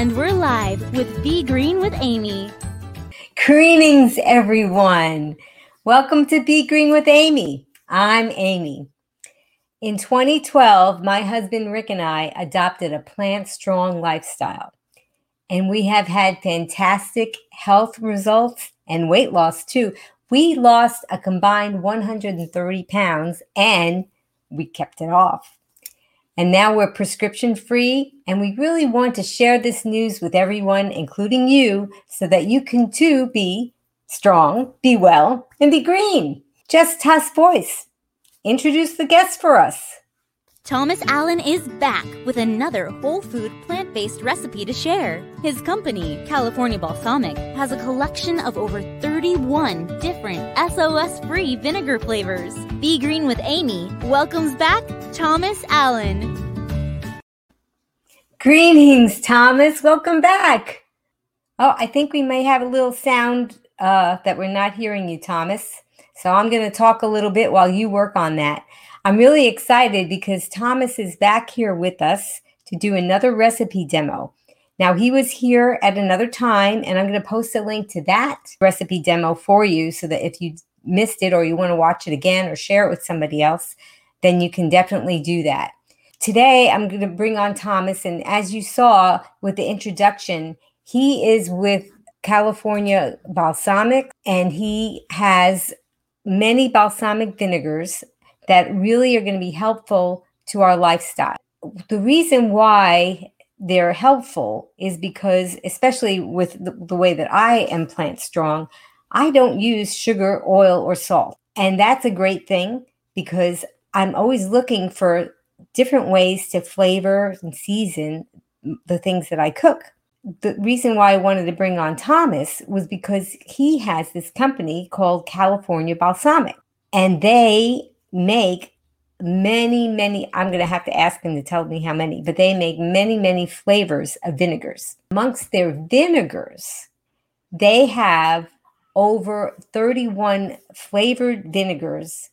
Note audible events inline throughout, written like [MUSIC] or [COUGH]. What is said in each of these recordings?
And we're live with Be Green with Amy. Greetings, everyone. Welcome to Be Green with Amy. I'm Amy. In 2012, my husband Rick and I adopted a plant strong lifestyle, and we have had fantastic health results and weight loss too. We lost a combined 130 pounds and we kept it off. And now we're prescription free. And we really want to share this news with everyone, including you, so that you can too be strong, be well, and be green. Just Tuss Voice. Introduce the guest for us. Thomas Allen is back with another whole food plant based recipe to share. His company, California Balsamic, has a collection of over 31 different SOS free vinegar flavors. Be Green with Amy welcomes back Thomas Allen. Greetings, Thomas. Welcome back. Oh, I think we may have a little sound uh, that we're not hearing you, Thomas. So I'm going to talk a little bit while you work on that. I'm really excited because Thomas is back here with us to do another recipe demo. Now, he was here at another time, and I'm going to post a link to that recipe demo for you so that if you missed it or you want to watch it again or share it with somebody else, then you can definitely do that. Today, I'm going to bring on Thomas, and as you saw with the introduction, he is with California Balsamic, and he has many balsamic vinegars that really are going to be helpful to our lifestyle. The reason why they're helpful is because, especially with the, the way that I am plant strong, I don't use sugar, oil, or salt. And that's a great thing because I'm always looking for different ways to flavor and season the things that I cook. The reason why I wanted to bring on Thomas was because he has this company called California Balsamic, and they make many, many, I'm going to have to ask them to tell me how many, but they make many, many flavors of vinegars. Amongst their vinegars, they have over 31 flavored vinegars,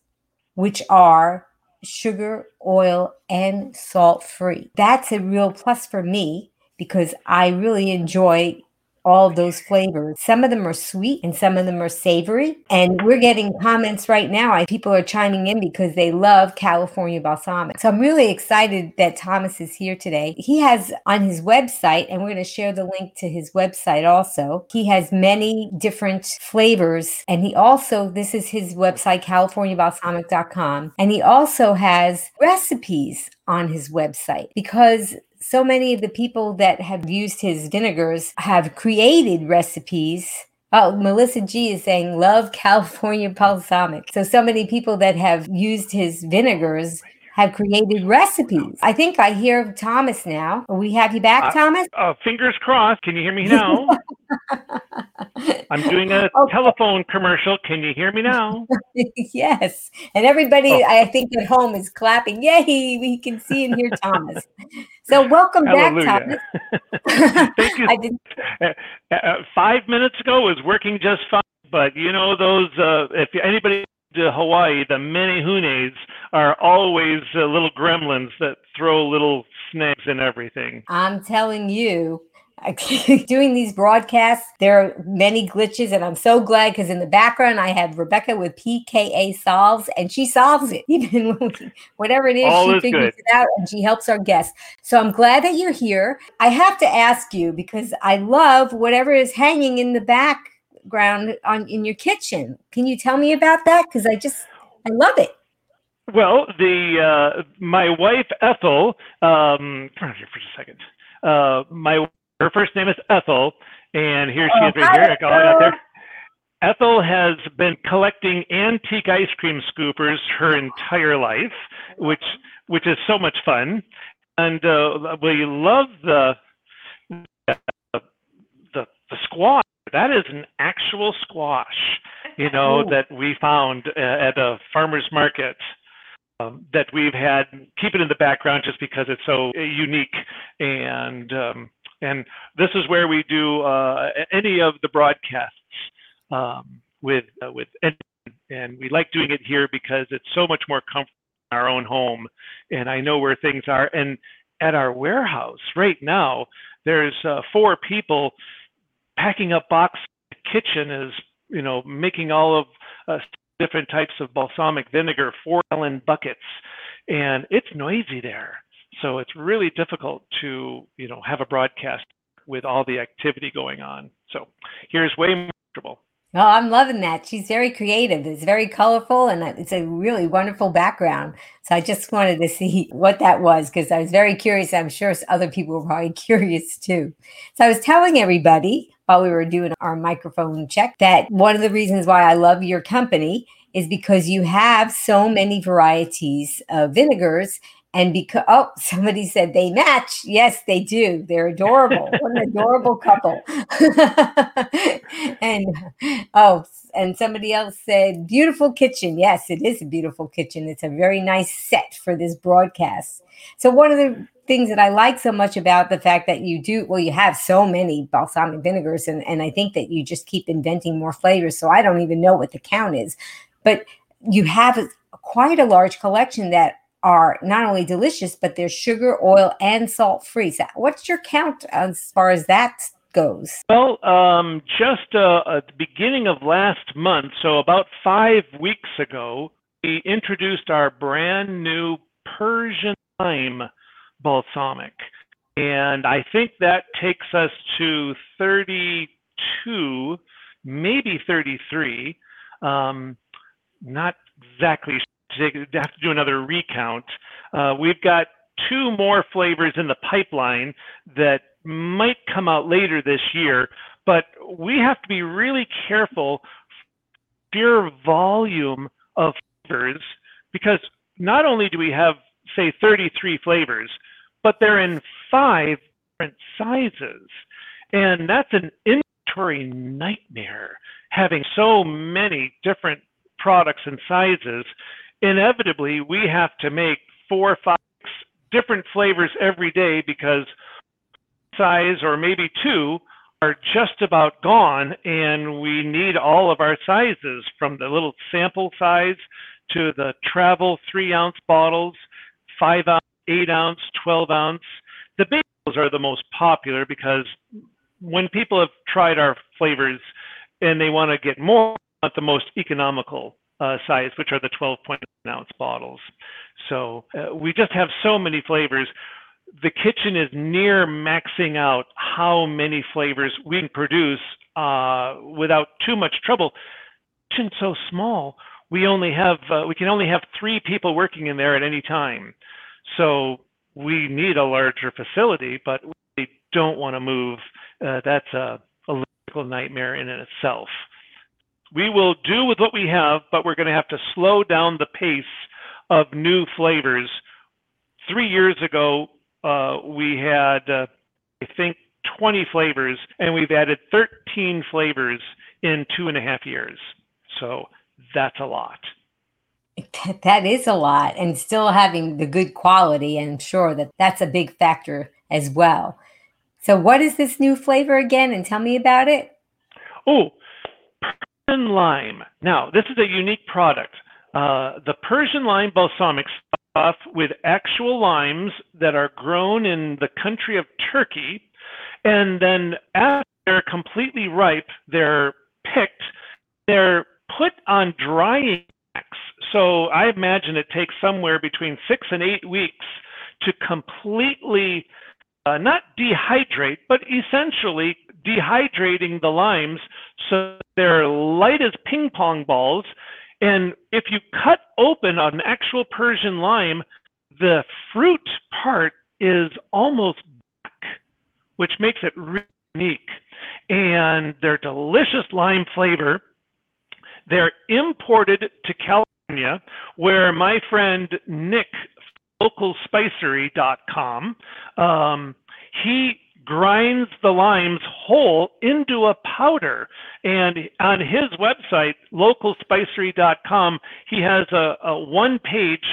which are sugar, oil, and salt free. That's a real plus for me because I really enjoy all those flavors. Some of them are sweet and some of them are savory. And we're getting comments right now. People are chiming in because they love California balsamic. So I'm really excited that Thomas is here today. He has on his website, and we're going to share the link to his website also. He has many different flavors. And he also, this is his website, californiabalsamic.com. And he also has recipes on his website because so many of the people that have used his vinegars have created recipes. Oh, Melissa G is saying, love California balsamic. So, so many people that have used his vinegars have created recipes. I think I hear Thomas now. We have you back, uh, Thomas? Uh, fingers crossed. Can you hear me now? [LAUGHS] I'm doing a okay. telephone commercial. Can you hear me now? [LAUGHS] yes. And everybody, oh. I think, at home is clapping. Yay, we can see and hear Thomas. So, welcome Hallelujah. back, Thomas. [LAUGHS] Thank you. I didn't... Uh, uh, five minutes ago was working just fine. But you know, those, uh, if anybody to Hawaii, the menehunes are always uh, little gremlins that throw little snakes and everything. I'm telling you, [LAUGHS] doing these broadcasts, there are many glitches, and I'm so glad because in the background I have Rebecca with PKA Solves, and she solves it. [LAUGHS] Even whatever it is, All she is figures good. it out and she helps our guests. So I'm glad that you're here. I have to ask you because I love whatever is hanging in the back background on in your kitchen. Can you tell me about that? Because I just I love it. Well, the uh, my wife Ethel. Um, for just a second. Uh, my her first name is Ethel, and here she oh, is right here. Ethel. out there. Ethel has been collecting antique ice cream scoopers her entire life, which which is so much fun, and uh, we love the the the, the squash that is an actual squash, you know, that we found uh, at a farmer's market. Um, that we've had keep it in the background just because it's so uh, unique. And um, and this is where we do uh, any of the broadcasts um, with uh, with and, and we like doing it here because it's so much more comfortable in our own home. And I know where things are. And at our warehouse right now, there's uh, four people packing up box kitchen is you know making all of uh, different types of balsamic vinegar, four gallon buckets, and it's noisy there. So it's really difficult to you know have a broadcast with all the activity going on. So here's way more comfortable. Oh, I'm loving that. She's very creative. It's very colorful and it's a really wonderful background. So I just wanted to see what that was because I was very curious. I'm sure other people were probably [LAUGHS] curious too. So I was telling everybody while we were doing our microphone check that one of the reasons why I love your company is because you have so many varieties of vinegars and because oh, [LAUGHS] somebody said they match. Yes, they do. They're adorable. what an adorable couple. [LAUGHS] and oh, and somebody else said beautiful kitchen. Yes, it is a beautiful kitchen. It's a very nice set for this broadcast. So one of the things that I like so much about the fact that you do well, you have so many balsamic vinegars, and, and I think that you just keep inventing more flavors. So I don't even know what the count is, but you have quite a large collection that are not only delicious, but they're sugar, oil, and salt free. So what's your count as far as that goes? Well, um, just uh, at the beginning of last month, so about five weeks ago, we introduced our brand new Persian lime balsamic. And I think that takes us to 32, maybe 33. Um, not exactly have to do another recount. Uh, we've got two more flavors in the pipeline that might come out later this year, but we have to be really careful sheer volume of flavors because not only do we have say 33 flavors, but they're in five different sizes. And that's an inventory nightmare having so many different products and sizes inevitably we have to make four or five different flavors every day because size or maybe two are just about gone and we need all of our sizes from the little sample size to the travel three ounce bottles, five ounce, eight ounce, 12 ounce. The big ones are the most popular because when people have tried our flavors and they want to get more, want the most economical uh, size, which are the 12.1 ounce bottles. So uh, we just have so many flavors. The kitchen is near maxing out how many flavors we can produce uh, without too much trouble. Kitchen's so small, we only have uh, we can only have three people working in there at any time. So we need a larger facility, but we don't want to move. Uh, that's a, a logistical nightmare in itself we will do with what we have, but we're going to have to slow down the pace of new flavors. Three years ago, uh, we had, uh, I think, 20 flavors, and we've added 13 flavors in two and a half years. So that's a lot. [LAUGHS] That is a lot, and still having the good quality. And I'm sure that that's a big factor as well. So, what is this new flavor again? And tell me about it. Oh, Persian lime. Now, this is a unique product. Uh, the Persian lime balsamic stuff with actual limes that are grown in the country of Turkey, and then after they're completely ripe, they're picked. They're put on drying racks. So I imagine it takes somewhere between six and eight weeks to completely uh, not dehydrate, but essentially dehydrating the limes so they're light as ping pong balls. And if you cut open an actual Persian lime, the fruit part is almost black, which makes it really unique. And they're delicious lime flavor. They're imported to California, where my friend Nick, localspicery.com, um, he grinds the limes whole into a powder. And on his website, localspicery.com, he has a, a one page,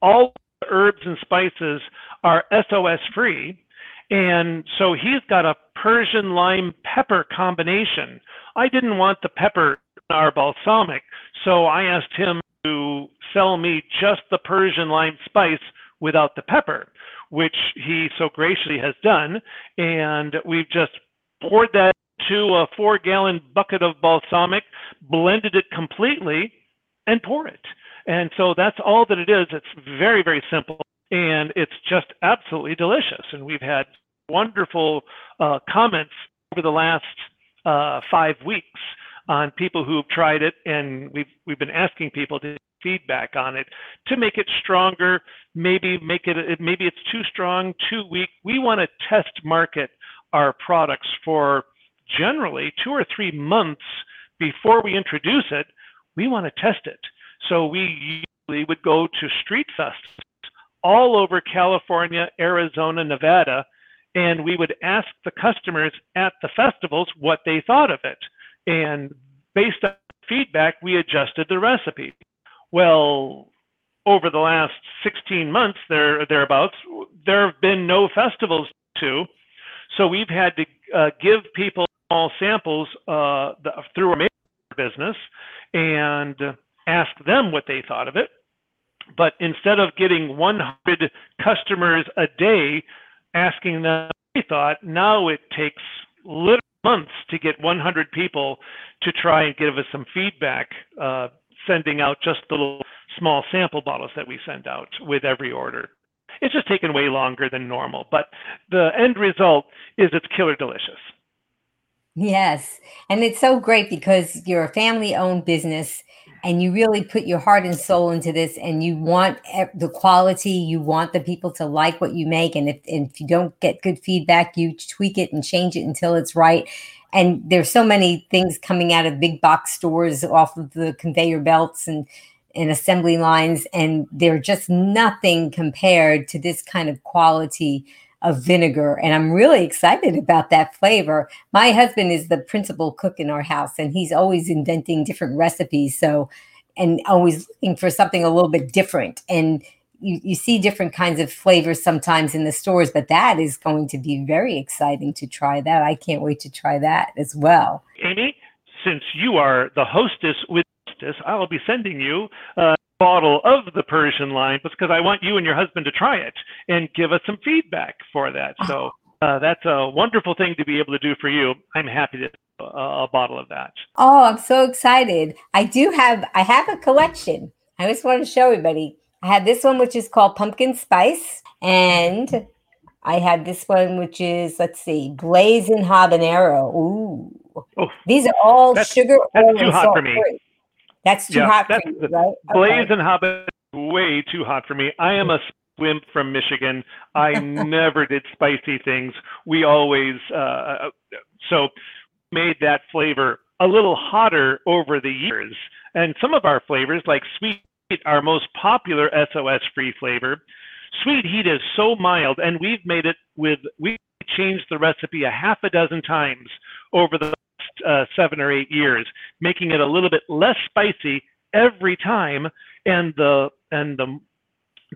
all herbs and spices are SOS free. And so he's got a Persian lime pepper combination. I didn't want the pepper in our balsamic, so I asked him to sell me just the Persian lime spice without the pepper which he so graciously has done. And we've just poured that into a four gallon bucket of balsamic, blended it completely, and pour it. And so that's all that it is. It's very, very simple and it's just absolutely delicious. And we've had wonderful uh, comments over the last uh, five weeks on people who've tried it, and we've we've been asking people to feedback on it to make it stronger. Maybe make it maybe it's too strong, too weak. We want to test market our products for generally two or three months before we introduce it. We want to test it. So we usually would go to street festivals all over California, Arizona, Nevada, and we would ask the customers at the festivals what they thought of it. And based on feedback, we adjusted the recipe. Well, over the last 16 months, there thereabouts, there have been no festivals to, so we've had to uh, give people small samples uh, the, through our business and ask them what they thought of it. But instead of getting 100 customers a day asking them what they thought, now it takes literally months to get 100 people to try and give us some feedback, uh, sending out just the little small sample bottles that we send out with every order. It's just taken way longer than normal, but the end result is it's killer delicious. Yes. And it's so great because you're a family owned business and you really put your heart and soul into this and you want the quality you want the people to like what you make and if, and if you don't get good feedback you tweak it and change it until it's right. And there's so many things coming out of big box stores off of the conveyor belts and and assembly lines and they're just nothing compared to this kind of quality of vinegar and i'm really excited about that flavor. My husband is the principal cook in our house and he's always inventing different recipes so and always looking for something a little bit different and you, you see different kinds of flavors sometimes in the stores but that is going to be very exciting to try that. I can't wait to try that as well. Amy since you are the hostess with i'll be sending you uh, bottle of the Persian lime because I want you and your husband to try it and give us some feedback for that. So uh, that's a wonderful thing to be able to do for you. I'm happy to uh, a bottle of that. Oh, I'm so excited. I do have I have a collection. I just want to show everybody. I have this one which is called pumpkin spice and I have this one which is let's see, blazing habanero. Ooh. Oh, These are all that's, sugar that's too hot for me. That's too yeah, hot for you, right? Blaze okay. and Hobbit way too hot for me. I am a wimp from Michigan. I [LAUGHS] never did spicy things. We always uh, uh, so made that flavor a little hotter over the years. And some of our flavors, like sweet, our most popular SOS free flavor, sweet heat is so mild, and we've made it with we changed the recipe a half a dozen times over the uh, seven or eight years, making it a little bit less spicy every time. And the and the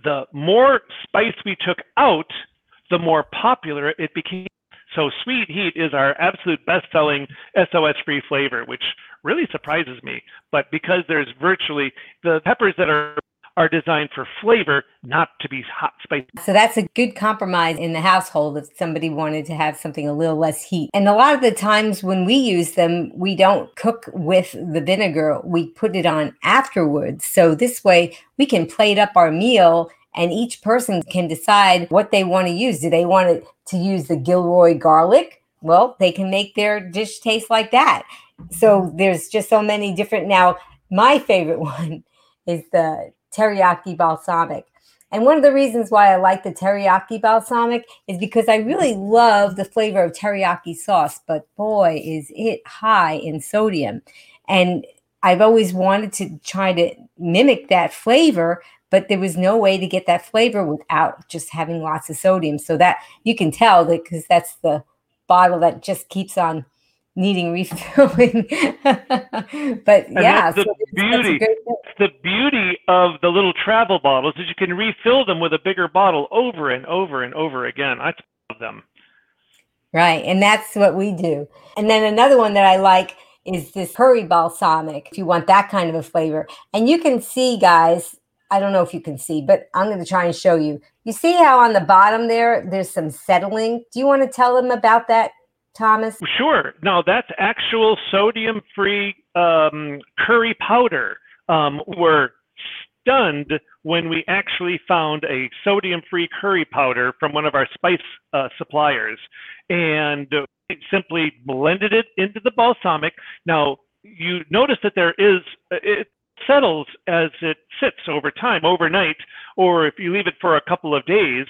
the more spice we took out, the more popular it became. So sweet heat is our absolute best-selling SOS-free flavor, which really surprises me. But because there's virtually the peppers that are are designed for flavor, not to be hot spicy. So that's a good compromise in the household if somebody wanted to have something a little less heat. And a lot of the times when we use them, we don't cook with the vinegar, we put it on afterwards. So this way we can plate up our meal and each person can decide what they want to use. Do they want to use the Gilroy garlic? Well, they can make their dish taste like that. So there's just so many different. Now, my favorite [LAUGHS] one is the teriyaki balsamic. And one of the reasons why I like the teriyaki balsamic is because I really love the flavor of teriyaki sauce, but boy, is it high in sodium. And I've always wanted to try to mimic that flavor, but there was no way to get that flavor without just having lots of sodium. So that you can tell that because that's the bottle that just keeps on needing refilling. [LAUGHS] but and yeah, the so beauty. the beauty of the little travel bottles is you can refill them with a bigger bottle over and over and over again. I love them. Right, and that's what we do. And then another one that I like is this curry balsamic. If you want that kind of a flavor, and you can see, guys, I don't know if you can see, but I'm going to try and show you. You see how on the bottom there, there's some settling. Do you want to tell them about that, Thomas? Sure. No, that's actual sodium-free um, curry powder. Um, we're stunned when we actually found a sodium-free curry powder from one of our spice uh, suppliers, and simply blended it into the balsamic. Now you notice that there is it settles as it sits over time, overnight, or if you leave it for a couple of days,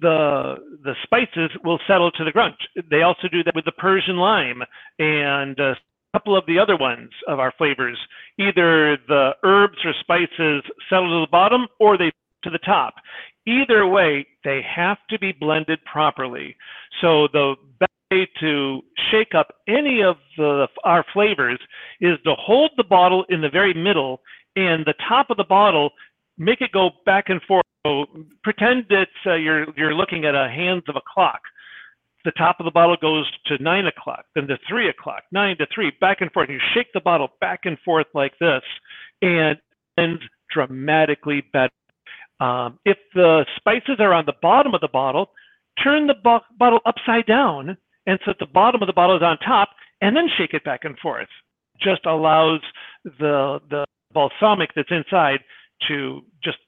the the spices will settle to the ground. They also do that with the Persian lime and a couple of the other ones of our flavors. Either the herbs or spices settle to the bottom or they to the top. Either way, they have to be blended properly. So the best way to shake up any of the, our flavors is to hold the bottle in the very middle and the top of the bottle, make it go back and forth. So pretend that uh, you're, you're looking at a hands of a clock. The top of the bottle goes to nine o'clock, then to three o'clock, nine to three, back and forth. You shake the bottle back and forth like this, and ends dramatically better. Um, if the spices are on the bottom of the bottle, turn the bo- bottle upside down and so the bottom of the bottle is on top, and then shake it back and forth. Just allows the the balsamic that's inside to just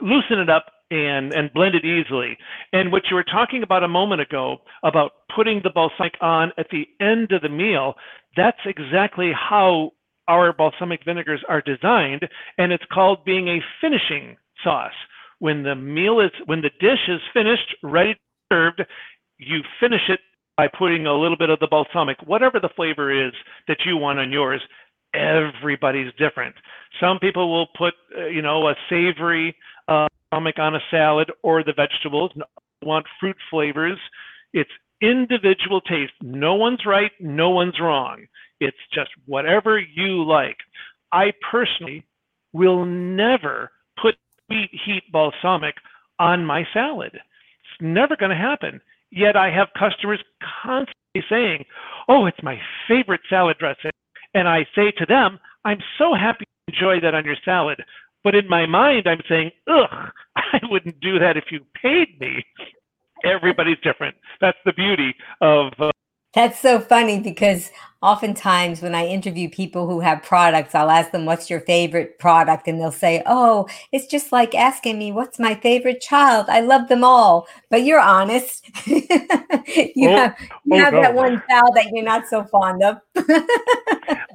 loosen it up and and blend it easily. And what you were talking about a moment ago about putting the balsamic on at the end of the meal, that's exactly how our balsamic vinegars are designed, and it's called being a finishing sauce. When the meal is when the dish is finished, ready served, you finish it by putting a little bit of the balsamic, whatever the flavor is that you want on yours. Everybody's different. Some people will put, uh, you know, a savory uh, on a salad or the vegetables. and Want fruit flavors. It's individual taste. No one's right. No one's wrong. It's just whatever you like. I personally will never put sweet heat balsamic on my salad. It's never going to happen. Yet I have customers constantly saying, Oh, it's my favorite salad dressing. And I say to them, I'm so happy to enjoy that on your salad. But in my mind, I'm saying, Ugh, [LAUGHS] I wouldn't do that if you paid me. Everybody's different. That's the beauty of uh, that's so funny because oftentimes when I interview people who have products, I'll ask them, What's your favorite product? And they'll say, Oh, it's just like asking me, What's my favorite child? I love them all. But you're honest. [LAUGHS] you oh, have, you oh, have no. that one child that you're not so fond of. [LAUGHS]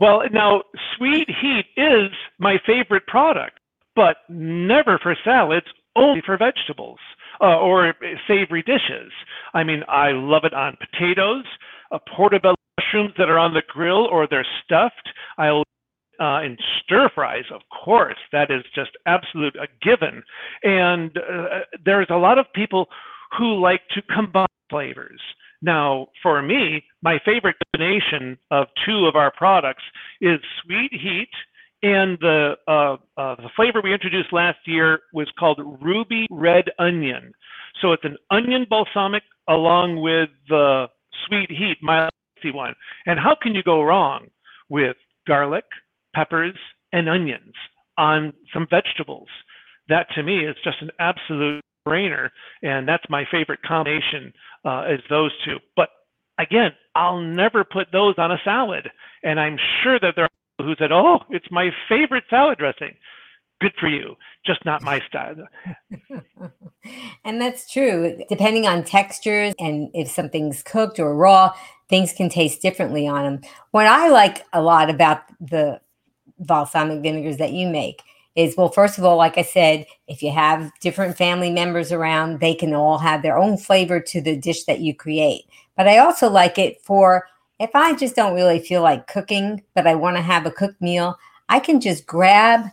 well, now, Sweet Heat is my favorite product, but never for salads, only for vegetables. Uh, or savory dishes. I mean, I love it on potatoes uh, portobello mushrooms that are on the grill or they're stuffed. I'll uh, in stir fries, of course, that is just absolute a given. And uh, there's a lot of people who like to combine flavors. Now, for me, my favorite combination of two of our products is sweet heat, and the uh, uh, the flavor we introduced last year was called ruby red onion. So it's an onion balsamic along with the sweet heat, mild one. And how can you go wrong with garlic, peppers, and onions on some vegetables? That to me is just an absolute brainer, and that's my favorite combination uh, is those two. But again, I'll never put those on a salad, and I'm sure that there are people who said, "Oh, it's my favorite salad dressing." Good for you just not my style. [LAUGHS] And that's true. Depending on textures and if something's cooked or raw things can taste differently on them what i like a lot about the balsamic vinegars that you make is well first of all like i said if you have different family members around they can all have their own flavor to the dish that you create. But i also like it for if i just don't really feel like cooking but i want to have a cooked meal i can just grab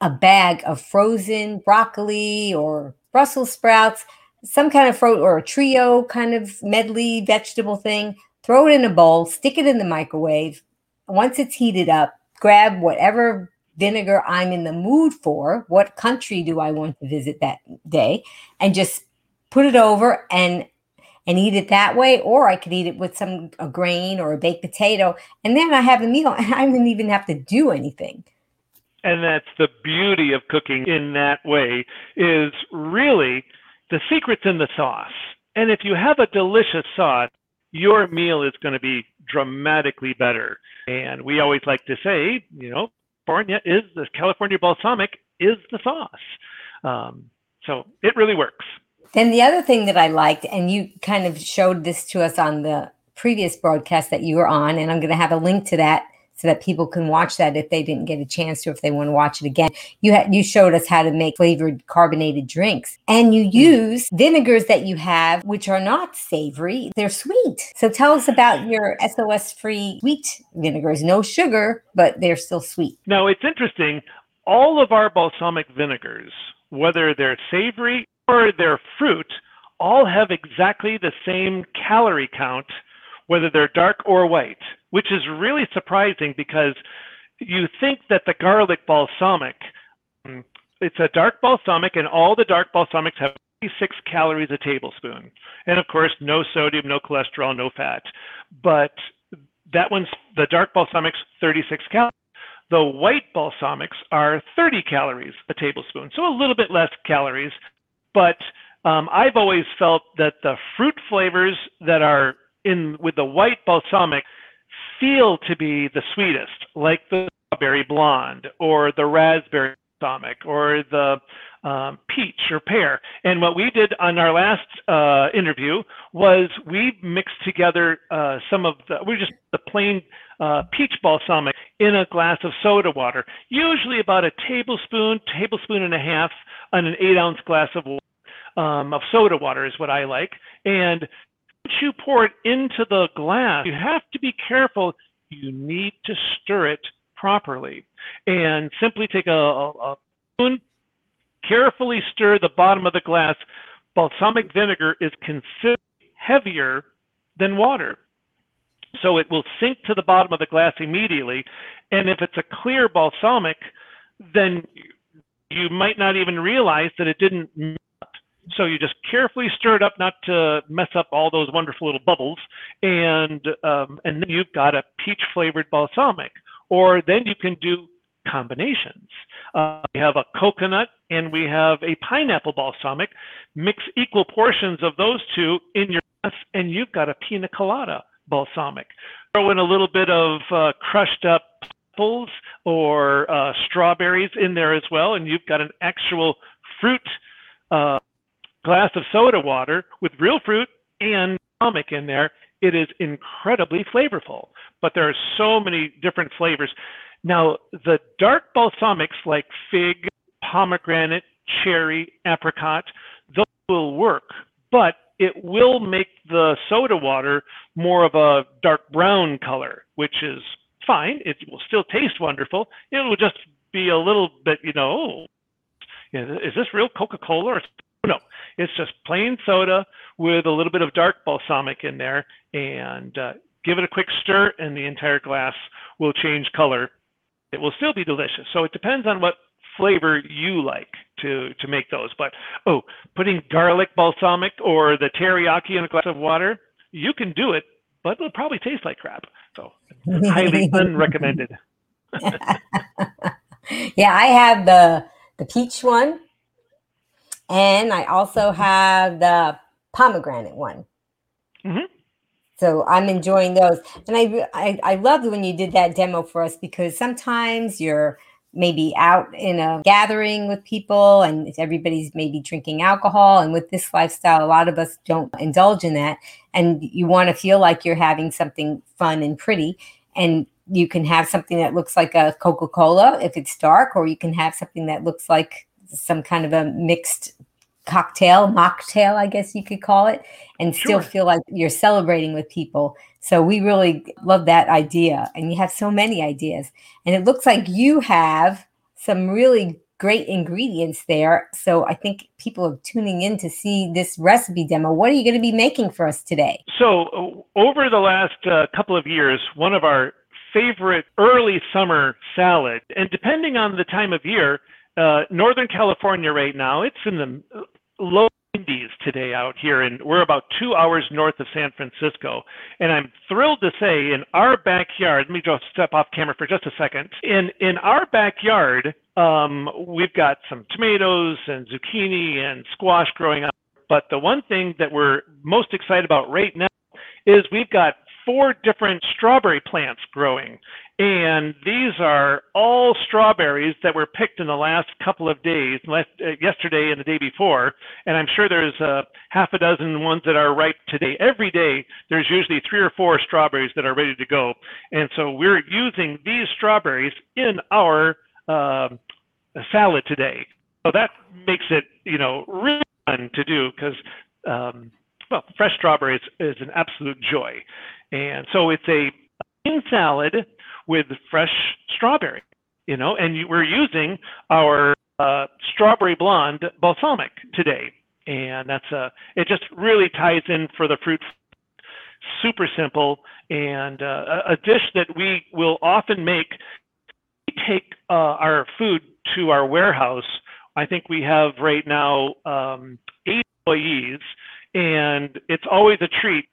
a bag of frozen broccoli or Brussels sprouts, some kind of fruit or a trio kind of medley vegetable thing, throw it in a bowl, stick it in the microwave. Once it's heated up, grab whatever vinegar I'm in the mood for, what country do I want to visit that day, and just put it over and and eat it that way, or I could eat it with some a grain or a baked potato, and then I have a meal, [LAUGHS] and I didn't even have to do anything. And that's the beauty of cooking in that way is really the secret's in the sauce. And if you have a delicious sauce, your meal is going to be dramatically better. And we always like to say, you know, California is the California balsamic is the sauce. Um, so it really works. Then the other thing that I liked, and you kind of showed this to us on the previous broadcast that you were on, and I'm going to have a link to that so that people can watch that if they didn't get a chance to, if they want to watch it again. You had you showed us how to make flavored carbonated drinks, and you mm. use vinegars that you have, which are not savory; they're sweet. So tell us about your SOS-free sweet vinegars. No sugar, but they're still sweet. Now it's interesting. All of our balsamic vinegars, whether they're savory or they're fruit, all have exactly the same calorie count whether they're dark or white, which is really surprising because you think that the garlic balsamic, it's a dark balsamic, and all the dark balsamics have 36 calories a tablespoon. And of course, no sodium, no cholesterol, no fat. But that one's the dark balsamics, 36 calories. The white balsamics are 30 calories a tablespoon, so a little bit less calories. But um, I've always felt that the fruit flavors that are in with the white balsamic feel to be the sweetest, like the strawberry blonde or the raspberry balsamic or the um, peach or pear. And what we did on our last uh, interview was we mixed together uh, some of the, we just the plain uh, peach balsamic in a glass of soda water, usually about a tablespoon, tablespoon and a half on an eight ounce glass of water. Um, of soda water is what I like. And you pour it into the glass, you have to be careful. You need to stir it properly. And simply take a, a, spoon, carefully stir the bottom of the glass. Balsamic vinegar is considerably heavier than water. So it will sink to the bottom of the glass immediately. And if it's a clear balsamic, then you might not even realize that it didn't so you just carefully stir it up, not to mess up all those wonderful little bubbles, and um, and then you've got a peach flavored balsamic. Or then you can do combinations. Uh, we have a coconut and we have a pineapple balsamic. Mix equal portions of those two in your glass, and you've got a pina colada balsamic. Throw in a little bit of uh, crushed up apples or uh, strawberries in there as well, and you've got an actual fruit uh, glass of soda water with real fruit and comic in there, it is incredibly flavorful. But there are so many different flavors. Now, the dark balsamics like fig, pomegranate, cherry, apricot, those will work, but it will make the soda water more of a dark brown color, which is fine. It will still taste wonderful. It will just be a little bit, you know, oh, is this real Coca-Cola or no, it's just plain soda with a little bit of dark balsamic in there, and uh, give it a quick stir, and the entire glass will change color. It will still be delicious. So it depends on what flavor you like to to make those. But oh, putting garlic balsamic or the teriyaki in a glass of water, you can do it, but it'll probably taste like crap. So highly [LAUGHS] unrecommended. [LAUGHS] [LAUGHS] yeah, I have the the peach one and I also have the pomegranate one. Mm-hmm. So I'm enjoying those, and I, I I loved when you did that demo for us because sometimes you're maybe out in a gathering with people and everybody's maybe drinking alcohol. And with this lifestyle a lot of us don't indulge in that. And you want to feel like you're having something fun and pretty. And you can have something that looks like a coca-cola if it's dark or you can have something that looks like some kind of a mixed cocktail, mocktail, I guess you could call it, and still feel like you're celebrating with people. So we really love that idea. And you have so many ideas. And it looks like you have some really great ingredients there. So I think people are tuning in to see this recipe demo. What are you going to be making for us today? So, uh, over the last uh, couple of years, one of our favorite early summer salad, and depending on the time of year, uh, Northern California right now, it's in the low 90s today out here, and we're about two hours north of San Francisco. And I'm thrilled to say, in our backyard, let me just step off camera for just a second. In in our backyard, um, we've got some tomatoes and zucchini and squash growing up. But the one thing that we're most excited about right now is we've got four different strawberry plants growing. And these are all strawberries that were picked in the last couple of days, last, uh, yesterday and the day before. And I'm sure there's uh, half a dozen ones that are ripe today. Every day, there's usually three or four strawberries that are ready to go. And so we're using these strawberries in our uh, salad today. So that makes it, you know, really fun to do because um, well, fresh strawberries is an absolute joy. And so it's a salad with fresh strawberry, you know, and we're using our uh, strawberry blonde balsamic today. And that's a, it just really ties in for the fruit. Super simple and uh, a dish that we will often make. We take uh, our food to our warehouse. I think we have right now um, eight employees and it's always a treat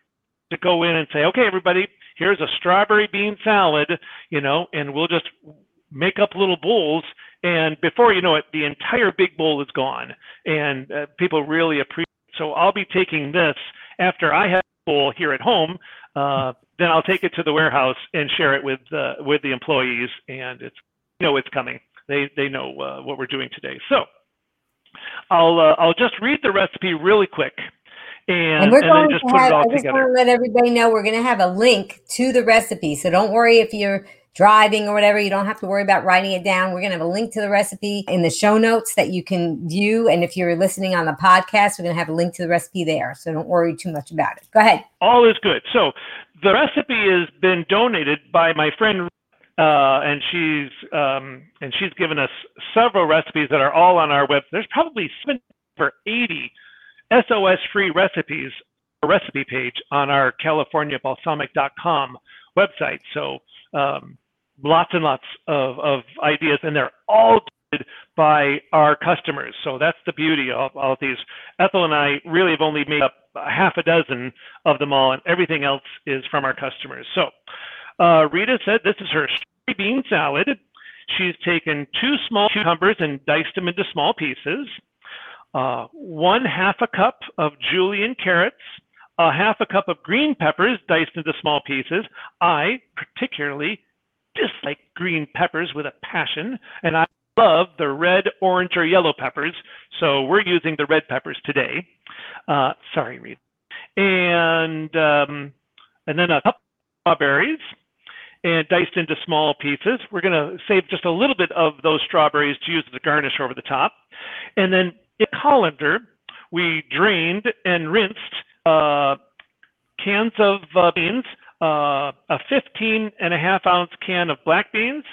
to go in and say, okay, everybody, here's a strawberry bean salad, you know, and we'll just make up little bowls. And before you know it, the entire big bowl is gone. And uh, people really appreciate it. So I'll be taking this after I have a bowl here at home. Uh, then I'll take it to the warehouse and share it with uh, with the employees, and it's you know it's coming. They they know uh, what we're doing today. So I'll uh, I'll just read the recipe really quick and, and, we're and going to have, I just want to let everybody know we're going to have a link to the recipe. So don't worry if you're driving or whatever, you don't have to worry about writing it down. We're going to have a link to the recipe in the show notes that you can view. And if you're listening on the podcast, we're going to have a link to the recipe there. So don't worry too much about it. Go ahead. All is good. So the recipe has been donated by my friend uh, and she's um, and she's given us several recipes that are all on our web. There's probably seven or 80 SOS free recipes recipe page on our californiabalsamic.com website. So um, lots and lots of, of ideas, and they're all by our customers. So that's the beauty of all of these. Ethel and I really have only made up half a dozen of them all, and everything else is from our customers. So uh, Rita said this is her bean salad. She's taken two small cucumbers and diced them into small pieces uh, one half a cup of julienne carrots, a half a cup of green peppers diced into small pieces. I particularly dislike green peppers with a passion, and I love the red, orange, or yellow peppers. So we're using the red peppers today. Uh, sorry, Reed. And um, and then a cup of strawberries and diced into small pieces. We're going to save just a little bit of those strawberries to use as a garnish over the top. And then in colander, we drained and rinsed uh, cans of uh, beans, uh, a 15 and a half ounce can of black beans,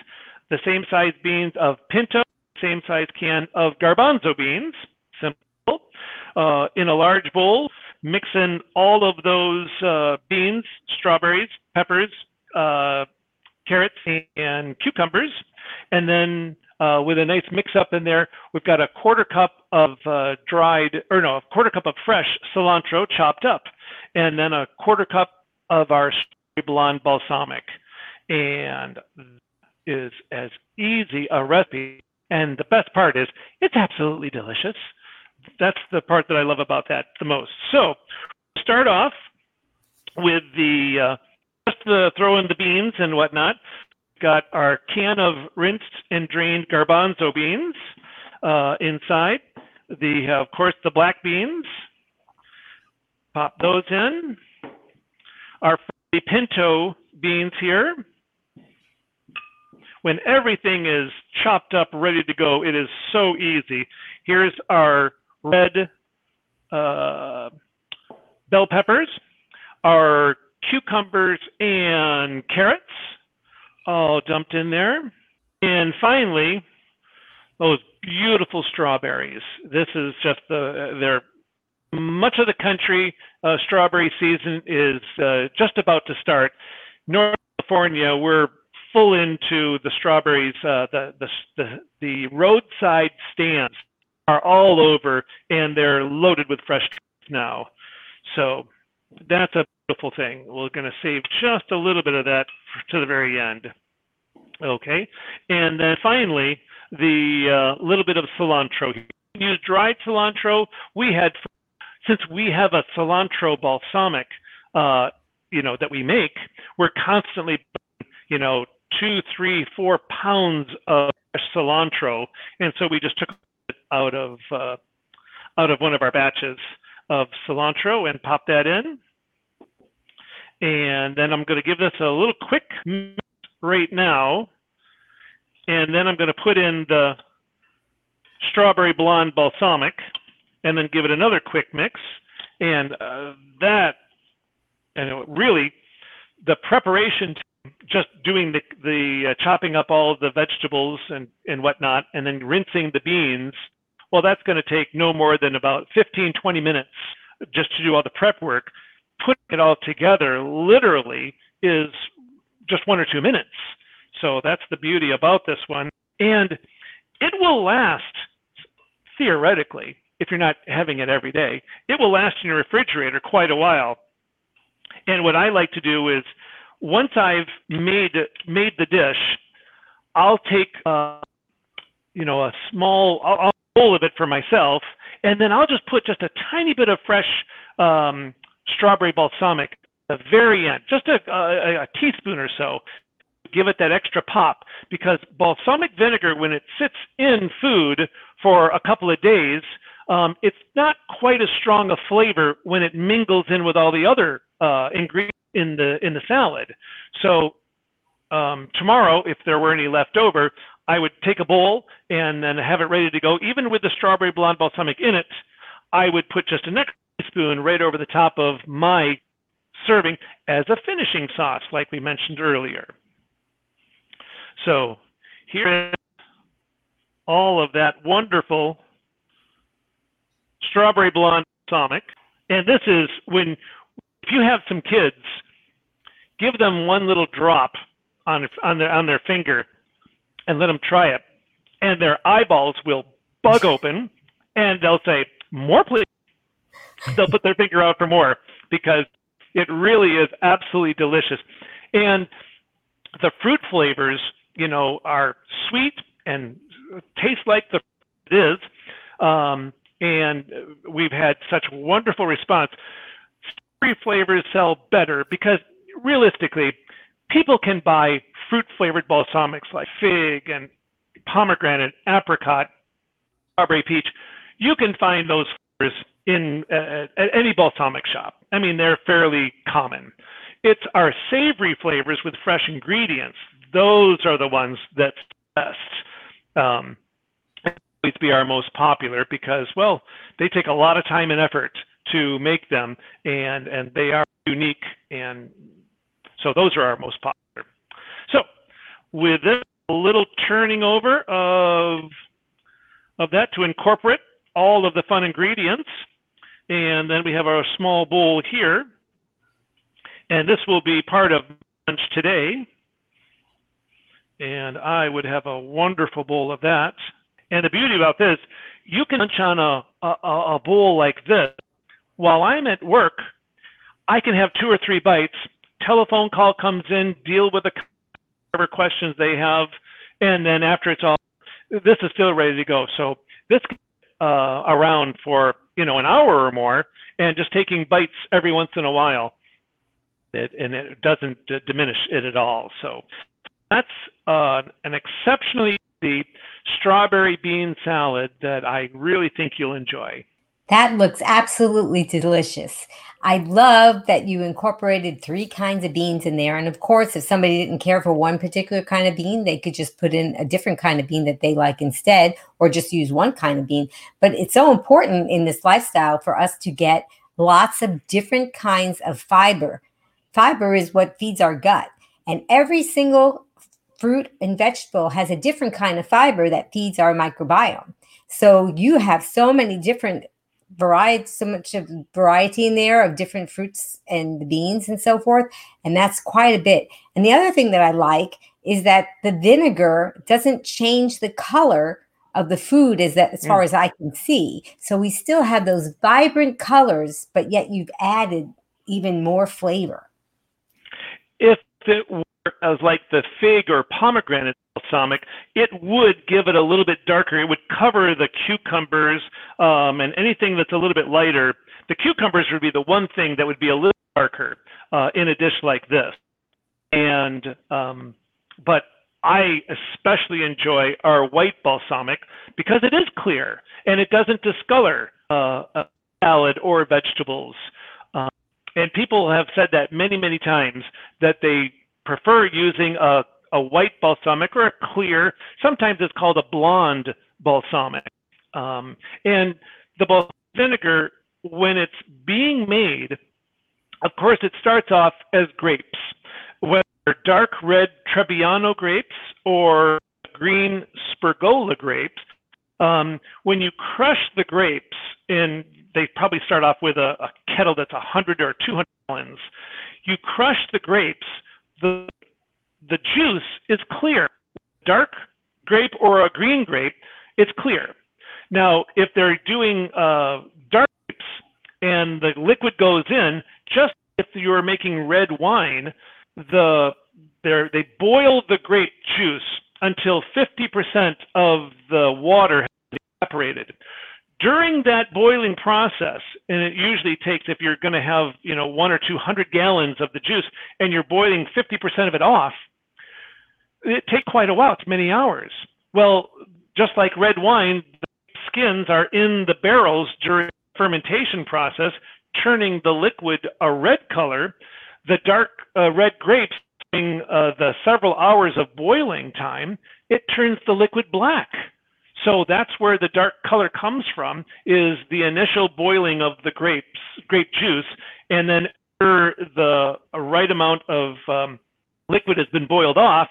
the same size beans of pinto, same size can of garbanzo beans, simple. Uh, in a large bowl, mix in all of those uh, beans, strawberries, peppers, uh, carrots, and cucumbers, and then uh, with a nice mix up in there. We've got a quarter cup of uh, dried, or no, a quarter cup of fresh cilantro chopped up, and then a quarter cup of our blonde balsamic. And is as easy a recipe. And the best part is it's absolutely delicious. That's the part that I love about that the most. So start off with the uh, just the throw in the beans and whatnot got our can of rinsed and drained garbanzo beans uh, inside. The, of course, the black beans. Pop those in. Our pinto beans here. When everything is chopped up, ready to go, it is so easy. Here's our red uh, bell peppers, our cucumbers and carrots, all dumped in there. And finally, those beautiful strawberries. This is just the they're much of the country uh, strawberry season is uh, just about to start. North California, we're full into the strawberries. Uh, the, the the the roadside stands are all over and they're loaded with fresh now. So that's a beautiful thing. We're going to save just a little bit of that to the very end. Okay, and then finally, the uh, little bit of cilantro. Use dried cilantro. We had, since we have a cilantro balsamic, uh, you know, that we make, we're constantly, you know, two, three, four pounds of cilantro, and so we just took it out of uh, out of one of our batches of cilantro and pop that in. And then I'm going to give this a little quick mix right now. And then I'm going to put in the strawberry blonde balsamic and then give it another quick mix. And uh, that, and really, the preparation, just doing the, the uh, chopping up all the vegetables and, and whatnot, and then rinsing the beans, well, that's going to take no more than about 15, 20 minutes just to do all the prep work. Putting it all together literally is just one or two minutes. So that's the beauty about this one. And it will last, theoretically, if you're not having it every day, it will last in your refrigerator quite a while. And what I like to do is once I've made made the dish, I'll take uh, you know a small bowl of it for myself, and then I'll just put just a tiny bit of fresh um, strawberry balsamic the very end, just a, a, a teaspoon or so, give it that extra pop because balsamic vinegar, when it sits in food for a couple of days, um, it's not quite as strong a flavor when it mingles in with all the other uh, ingredients in the in the salad. So um, tomorrow, if there were any left over, I would take a bowl and then have it ready to go. Even with the strawberry blonde balsamic in it, I would put just an extra spoon right over the top of my serving as a finishing sauce, like we mentioned earlier. So here is all of that wonderful strawberry blonde balsamic. And this is when, if you have some kids, give them one little drop on, on, their, on their finger and let them try it. And their eyeballs will bug open and they'll say, More, please. [LAUGHS] They'll put their finger out for more because it really is absolutely delicious. And the fruit flavors, you know, are sweet and taste like the fruit it is. Um, and we've had such wonderful response. Strawberry flavors sell better because realistically, people can buy fruit flavored balsamics like fig and pomegranate, apricot, strawberry peach. You can find those flavors in uh, at any balsamic shop. I mean, they're fairly common. It's our savory flavors with fresh ingredients. Those are the ones that best. Um, be our most popular because, well, they take a lot of time and effort to make them, and and they are unique, and so those are our most popular. So, with this little turning over of of that to incorporate all of the fun ingredients, and then we have our small bowl here. And this will be part of lunch today. And I would have a wonderful bowl of that. And the beauty about this, you can lunch on a, a, a bowl like this. While I'm at work, I can have two or three bites. Telephone call comes in, deal with the whatever questions they have, and then after it's all, this is still ready to go. So this uh, around for you know an hour or more, and just taking bites every once in a while, it, and it doesn't diminish it at all. So that's uh, an exceptionally easy strawberry bean salad that I really think you'll enjoy. That looks absolutely delicious. I love that you incorporated three kinds of beans in there. And of course, if somebody didn't care for one particular kind of bean, they could just put in a different kind of bean that they like instead, or just use one kind of bean. But it's so important in this lifestyle for us to get lots of different kinds of fiber. Fiber is what feeds our gut. And every single fruit and vegetable has a different kind of fiber that feeds our microbiome. So you have so many different variety so much of variety in there of different fruits and the beans and so forth and that's quite a bit and the other thing that i like is that the vinegar doesn't change the color of the food as that as far mm. as I can see. So we still have those vibrant colors, but yet you've added even more flavor. If it as like the fig or pomegranate balsamic, it would give it a little bit darker. It would cover the cucumbers um, and anything that's a little bit lighter. The cucumbers would be the one thing that would be a little darker uh, in a dish like this. And um, but I especially enjoy our white balsamic because it is clear and it doesn't discolor uh, a salad or vegetables. Uh, and people have said that many, many times that they prefer using a, a white balsamic or a clear, sometimes it's called a blonde balsamic. Um, and the balsamic vinegar, when it's being made, of course, it starts off as grapes. Whether dark red Trebbiano grapes or green Spergola grapes, um, when you crush the grapes, and they probably start off with a, a kettle that's 100 or 200 gallons, you crush the grapes, the, the juice is clear. Dark grape or a green grape, it's clear. Now, if they're doing uh, dark grapes and the liquid goes in, just if you're making red wine, the they boil the grape juice until 50% of the water has evaporated. During that boiling process, and it usually takes if you're going to have you know one or two hundred gallons of the juice, and you're boiling 50% of it off, it takes quite a while. It's many hours. Well, just like red wine, the skins are in the barrels during the fermentation process, turning the liquid a red color. The dark uh, red grapes uh, the several hours of boiling time, it turns the liquid black. So that's where the dark color comes from, is the initial boiling of the grapes, grape juice, and then after the right amount of um, liquid has been boiled off,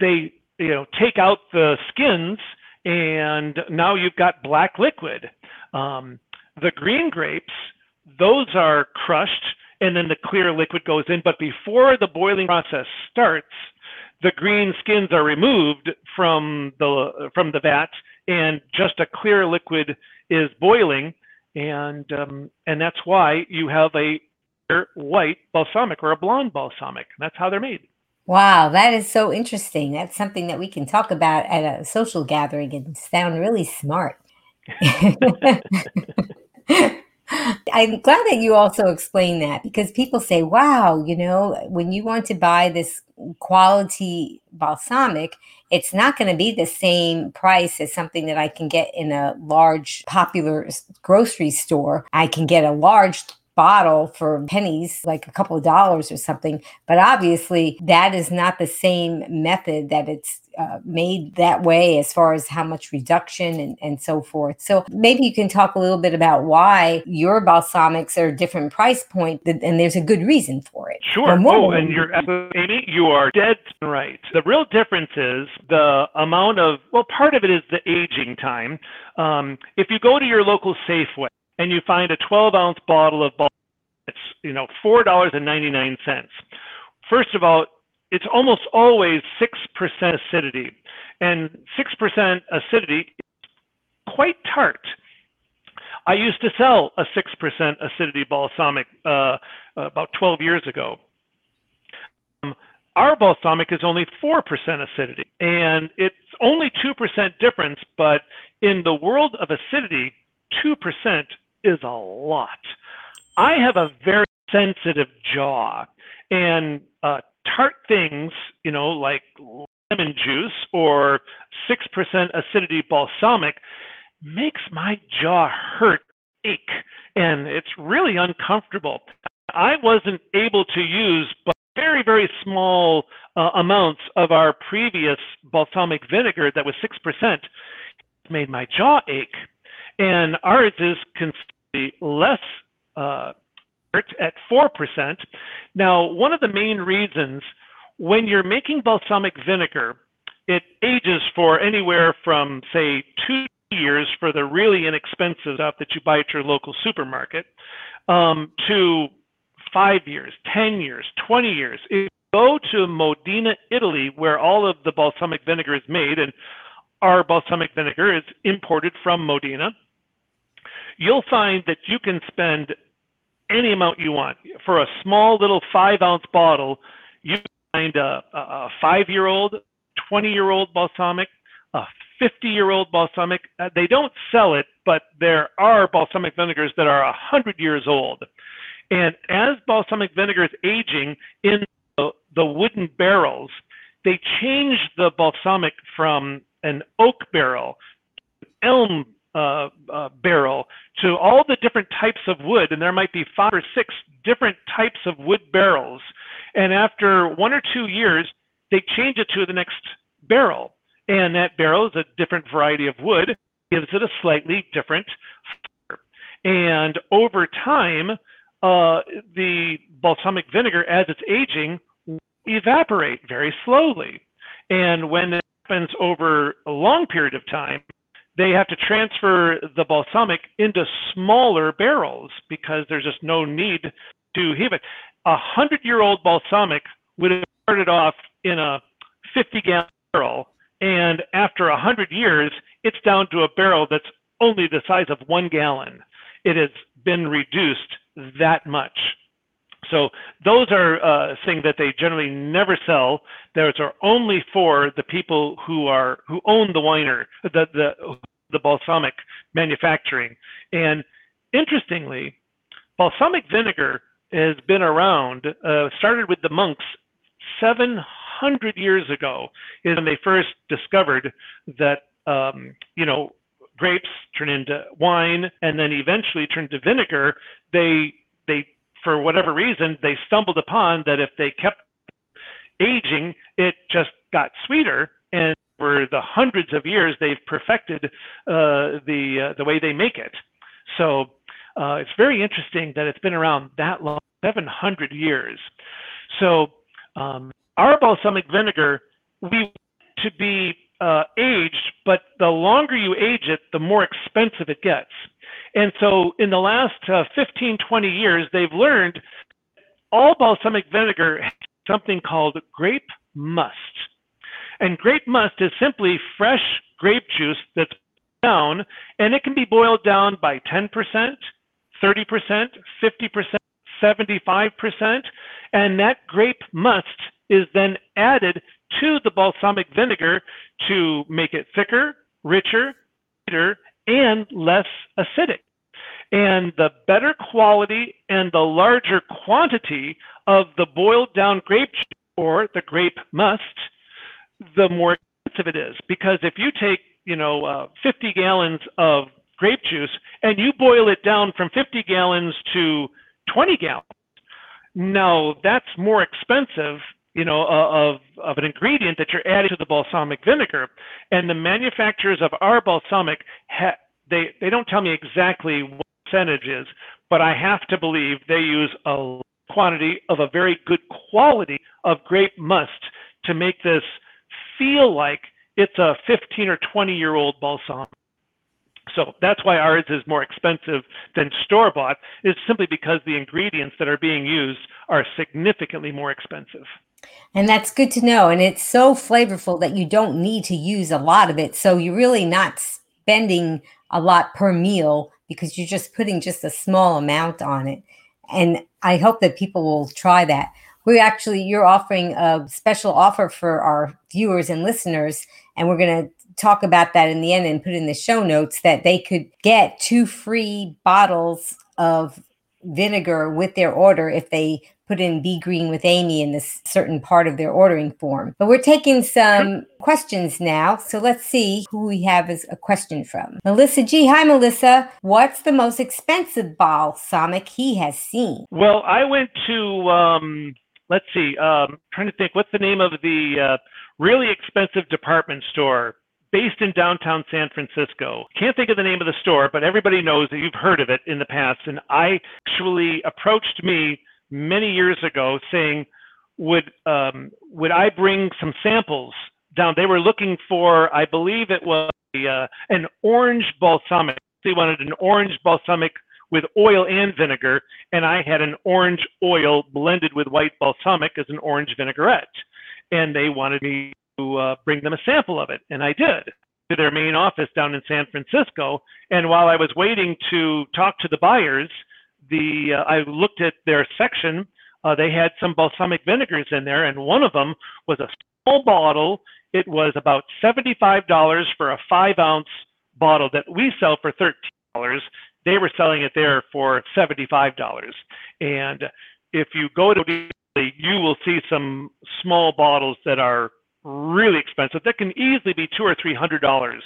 they you know take out the skins, and now you've got black liquid. Um, the green grapes, those are crushed and then the clear liquid goes in. But before the boiling process starts, the green skins are removed from the from the vat, and just a clear liquid is boiling, and um, and that's why you have a white balsamic or a blonde balsamic. That's how they're made. Wow, that is so interesting. That's something that we can talk about at a social gathering and sound really smart. [LAUGHS] [LAUGHS] I'm glad that you also explain that because people say, wow, you know, when you want to buy this quality balsamic, it's not going to be the same price as something that I can get in a large popular grocery store. I can get a large bottle for pennies, like a couple of dollars or something. But obviously, that is not the same method that it's uh, made that way as far as how much reduction and, and so forth. So maybe you can talk a little bit about why your balsamics are a different price point, and there's a good reason for it. Sure. Oh, and you're Amy, you are dead right. The real difference is the amount of well, part of it is the aging time. Um, if you go to your local Safeway and you find a 12 ounce bottle of balsamic, it's you know four dollars and 99 cents. First of all, it's almost always six percent acidity, and six percent acidity is quite tart. I used to sell a six percent acidity balsamic uh, about 12 years ago. Um, our balsamic is only 4% acidity, and it's only 2% difference, but in the world of acidity, 2% is a lot. I have a very sensitive jaw, and uh, tart things, you know, like lemon juice or 6% acidity balsamic, makes my jaw hurt, ache, and it's really uncomfortable. I wasn't able to use but very, very small uh, amounts of our previous balsamic vinegar that was 6%. It made my jaw ache. And ours is considerably less uh, at 4%. Now, one of the main reasons when you're making balsamic vinegar, it ages for anywhere from, say, two years for the really inexpensive stuff that you buy at your local supermarket um, to five years, 10 years, 20 years. If you go to Modena, Italy, where all of the balsamic vinegar is made, and our balsamic vinegar is imported from Modena, you'll find that you can spend any amount you want. For a small little five ounce bottle, you find a, a five year old, 20 year old balsamic, a 50 year old balsamic. Uh, they don't sell it, but there are balsamic vinegars that are 100 years old. And as balsamic vinegar is aging in the, the wooden barrels, they change the balsamic from an oak barrel, elm uh, uh, barrel, to all the different types of wood. And there might be five or six different types of wood barrels. And after one or two years, they change it to the next barrel. And that barrel is a different variety of wood, gives it a slightly different flavor. And over time, uh, the balsamic vinegar, as it's aging, evaporate very slowly. And when it happens over a long period of time, they have to transfer the balsamic into smaller barrels because there's just no need to heat it. A hundred year old balsamic would have started off in a 50 gallon barrel, and after a hundred years, it's down to a barrel that's only the size of one gallon. It has been reduced that much. So those are uh, things that they generally never sell. Those are only for the people who are who own the winer, the the the balsamic manufacturing. And interestingly, balsamic vinegar has been around. Uh, started with the monks 700 years ago, is when they first discovered that um, you know grapes turn into wine and then eventually turn to vinegar. They they for whatever reason, they stumbled upon that if they kept aging, it just got sweeter. And for the hundreds of years, they've perfected uh, the uh, the way they make it. So uh, it's very interesting that it's been around that long, 700 years. So um, our balsamic vinegar, we to be uh, aged, but the longer you age it, the more expensive it gets. And so in the last uh, 15, 20 years, they've learned all balsamic vinegar has something called grape must. And grape must is simply fresh grape juice that's down, and it can be boiled down by 10%, 30%, 50%, 75%, and that grape must is then added to the balsamic vinegar to make it thicker, richer, sweeter, and less acidic. And the better quality and the larger quantity of the boiled down grape juice or the grape must, the more expensive it is. Because if you take, you know, uh, 50 gallons of grape juice and you boil it down from 50 gallons to 20 gallons, now that's more expensive you know, uh, of, of an ingredient that you're adding to the balsamic vinegar. And the manufacturers of our balsamic, ha- they, they don't tell me exactly what percentage is, but I have to believe they use a quantity of a very good quality of grape must to make this feel like it's a 15 or 20 year old balsamic. So that's why ours is more expensive than store bought, is simply because the ingredients that are being used are significantly more expensive. And that's good to know. And it's so flavorful that you don't need to use a lot of it. So you're really not spending a lot per meal because you're just putting just a small amount on it. And I hope that people will try that. We actually, you're offering a special offer for our viewers and listeners, and we're going to talk about that in the end and put in the show notes that they could get two free bottles of vinegar with their order if they put in be green with amy in this certain part of their ordering form but we're taking some questions now so let's see who we have as a question from melissa g hi melissa what's the most expensive balsamic he has seen well i went to um let's see um trying to think what's the name of the uh, really expensive department store based in downtown San Francisco. Can't think of the name of the store, but everybody knows that you've heard of it in the past. And I actually approached me many years ago saying, would um, would I bring some samples down? They were looking for, I believe it was uh, an orange balsamic. They wanted an orange balsamic with oil and vinegar, and I had an orange oil blended with white balsamic as an orange vinaigrette. And they wanted me to uh, bring them a sample of it, and I did. to their main office down in San Francisco. And while I was waiting to talk to the buyers, the uh, I looked at their section. Uh, they had some balsamic vinegars in there, and one of them was a small bottle. It was about $75 for a five ounce bottle that we sell for $13. They were selling it there for $75. And if you go to you will see some small bottles that are really expensive that can easily be two or three hundred dollars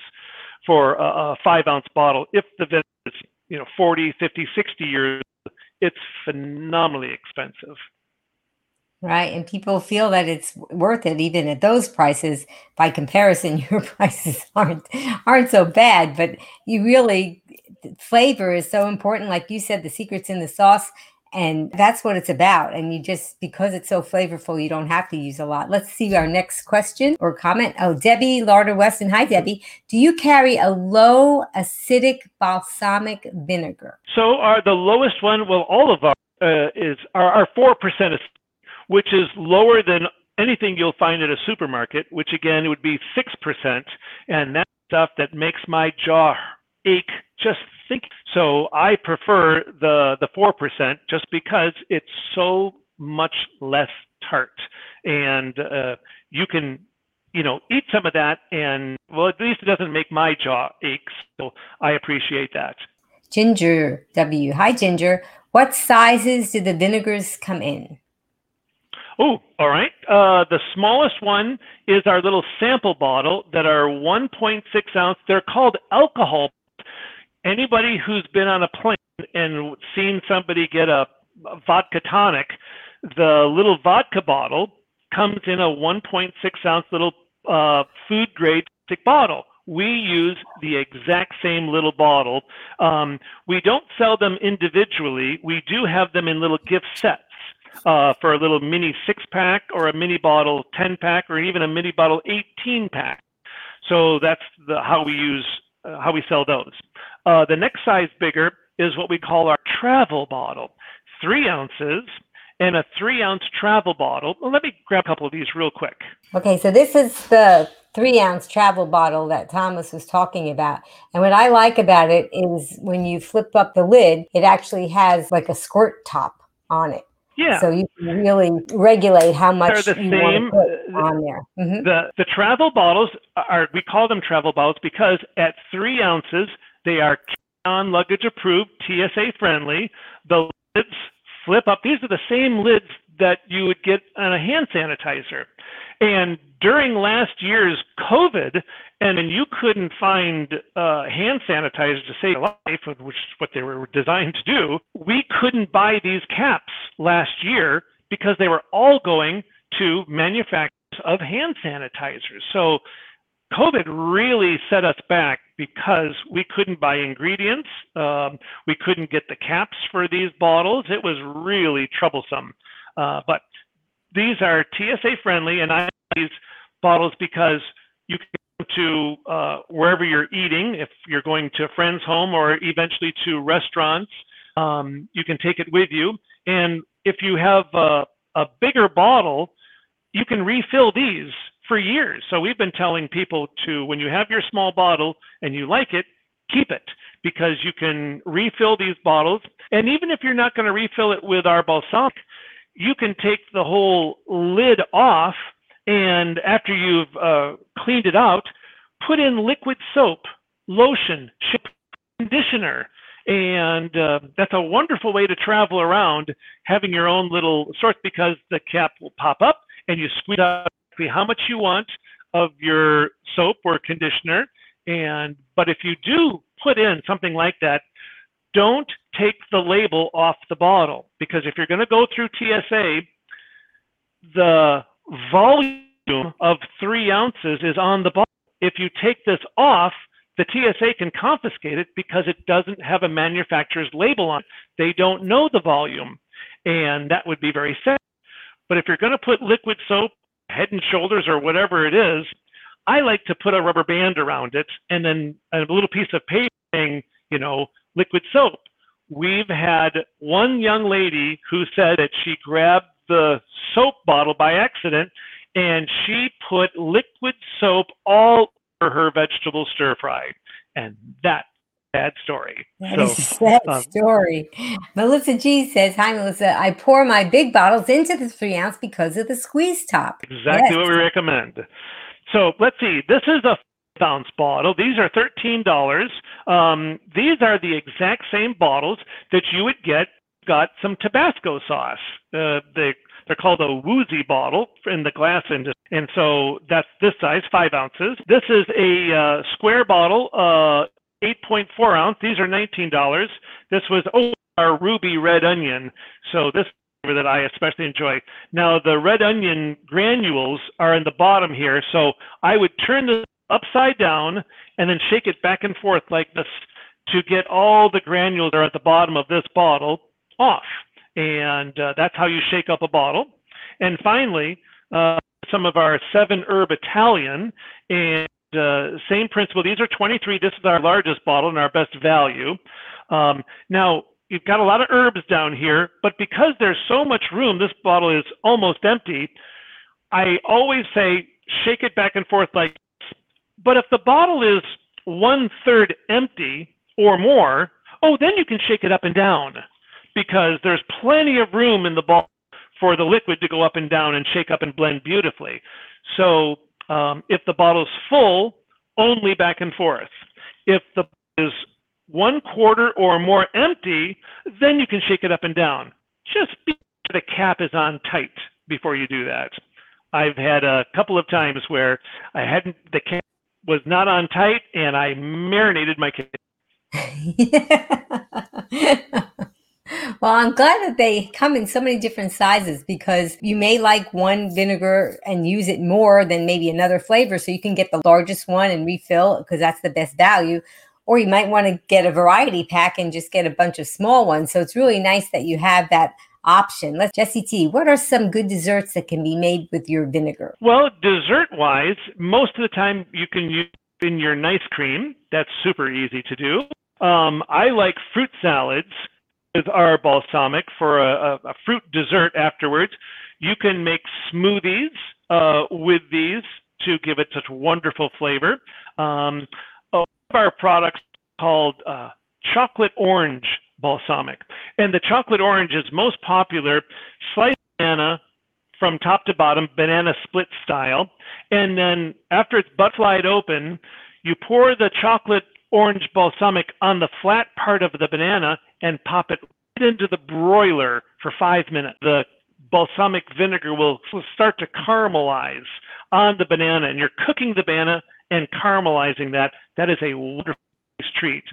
for a, a, five ounce bottle if the vintage is you know 40 50 60 years it's phenomenally expensive. Right and people feel that it's worth it even at those prices. By comparison [LAUGHS] your prices aren't aren't so bad but you really flavor is so important. Like you said the secret's in the sauce and that's what it's about. And you just, because it's so flavorful, you don't have to use a lot. Let's see our next question or comment. Oh, Debbie Larder Weston. Hi, Debbie. Do you carry a low acidic balsamic vinegar? So, our, the lowest one, well, all of our uh, is our, 4% which is lower than anything you'll find at a supermarket, which again would be 6%. And that stuff that makes my jaw ache just think so. I prefer the the 4% just because it's so much less tart. And uh, you can you know eat some of that and well at least it doesn't make my jaw ache. So i appreciate that. Ginger w. Hi ginger. What sizes do the vinegars come in? Oh, all right. Uh, the smallest one is our little sample bottle that are 1.6 ounce. They're called alcohol anybody who's been on a plane and seen somebody get a, vodka tonic, the little vodka bottle comes in a 1.6 ounce little uh, food grade stick bottle. We use the exact same little bottle. Um, we don't sell them individually. We do have them in little gift sets uh, for a little mini six pack or a mini bottle 10 pack or even a mini bottle 18 pack. So that's the, how we use uh, how we sell those. Uh, the next size bigger is what we call our travel bottle, three ounces and a three ounce travel bottle. Well, let me grab a couple of these real quick. Okay, so this is the three ounce travel bottle that Thomas was talking about. And what I like about it is when you flip up the lid, it actually has like a squirt top on it. Yeah. So you can really regulate how much They're the you same. want to put on there. Mm-hmm. The the travel bottles are we call them travel bottles because at three ounces they are on luggage approved, TSA friendly. The lids flip up. These are the same lids that you would get on a hand sanitizer. And during last year's COVID, and then you couldn't find uh, hand sanitizer to save your life, which is what they were designed to do, we couldn't buy these caps last year because they were all going to manufacturers of hand sanitizers. So COVID really set us back because we couldn't buy ingredients. Um, we couldn't get the caps for these bottles. It was really troublesome. Uh, but these are TSA friendly, and I these bottles because you can go to uh, wherever you're eating, if you're going to a friend's home or eventually to restaurants, um, you can take it with you. And if you have a, a bigger bottle, you can refill these for years. So we've been telling people to, when you have your small bottle and you like it, keep it because you can refill these bottles. And even if you're not going to refill it with our balsamic, you can take the whole lid off and after you've uh, cleaned it out, put in liquid soap, lotion, conditioner, and uh, that's a wonderful way to travel around having your own little source because the cap will pop up and you squeeze out how much you want of your soap or conditioner. And but if you do put in something like that, don't take the label off the bottle because if you're going to go through TSA, the volume of three ounces is on the bottle. If you take this off, the TSA can confiscate it because it doesn't have a manufacturer's label on it. They don't know the volume, and that would be very sad. But if you're going to put liquid soap, head and shoulders, or whatever it is, I like to put a rubber band around it and then a little piece of paper saying, you know, liquid soap. We've had one young lady who said that she grabbed the soap bottle by accident and she put liquid soap all over her vegetable stir fry. And that sad story. That so, is a sad um, story. Melissa G says, Hi, Melissa. I pour my big bottles into the three ounce because of the squeeze top. Exactly yes. what we recommend. So let's see. This is a ounce bottle. These are $13. Um, these are the exact same bottles that you would get got some Tabasco sauce. Uh, they they're called a woozy bottle in the glass industry, and so that's this size, five ounces. This is a uh, square bottle, uh, 8.4 ounce. These are $19. This was oh, our ruby red onion. So this flavor that I especially enjoy. Now the red onion granules are in the bottom here, so I would turn this upside down and then shake it back and forth like this to get all the granules that are at the bottom of this bottle off. And uh, that's how you shake up a bottle. And finally, uh, some of our seven herb Italian and uh, same principle. These are 23. This is our largest bottle and our best value. Um, now, you've got a lot of herbs down here, but because there's so much room, this bottle is almost empty. I always say shake it back and forth like but if the bottle is one third empty or more, oh, then you can shake it up and down because there's plenty of room in the bottle for the liquid to go up and down and shake up and blend beautifully. So um, if the bottle's full, only back and forth. If the is one quarter or more empty, then you can shake it up and down. Just be sure the cap is on tight before you do that. I've had a couple of times where I hadn't the cap was not on tight, and I marinated my. [LAUGHS] well, I'm glad that they come in so many different sizes because you may like one vinegar and use it more than maybe another flavor. So you can get the largest one and refill because that's the best value. Or you might want to get a variety pack and just get a bunch of small ones. So it's really nice that you have that option. Let's Jesse T. What are some good desserts that can be made with your vinegar? Well, dessert wise, most of the time you can use in your nice cream. That's super easy to do. Um, I like fruit salads with our balsamic for a, a, a fruit dessert afterwards. You can make smoothies uh, with these to give it such wonderful flavor. Um, one of our products called uh, chocolate orange balsamic. And the chocolate orange is most popular sliced banana from top to bottom, banana split style. And then after it's butterflied open, you pour the chocolate orange balsamic on the flat part of the banana and pop it right into the broiler for five minutes. The balsamic vinegar will start to caramelize on the banana, and you're cooking the banana and caramelizing that. That is a wonderful treat.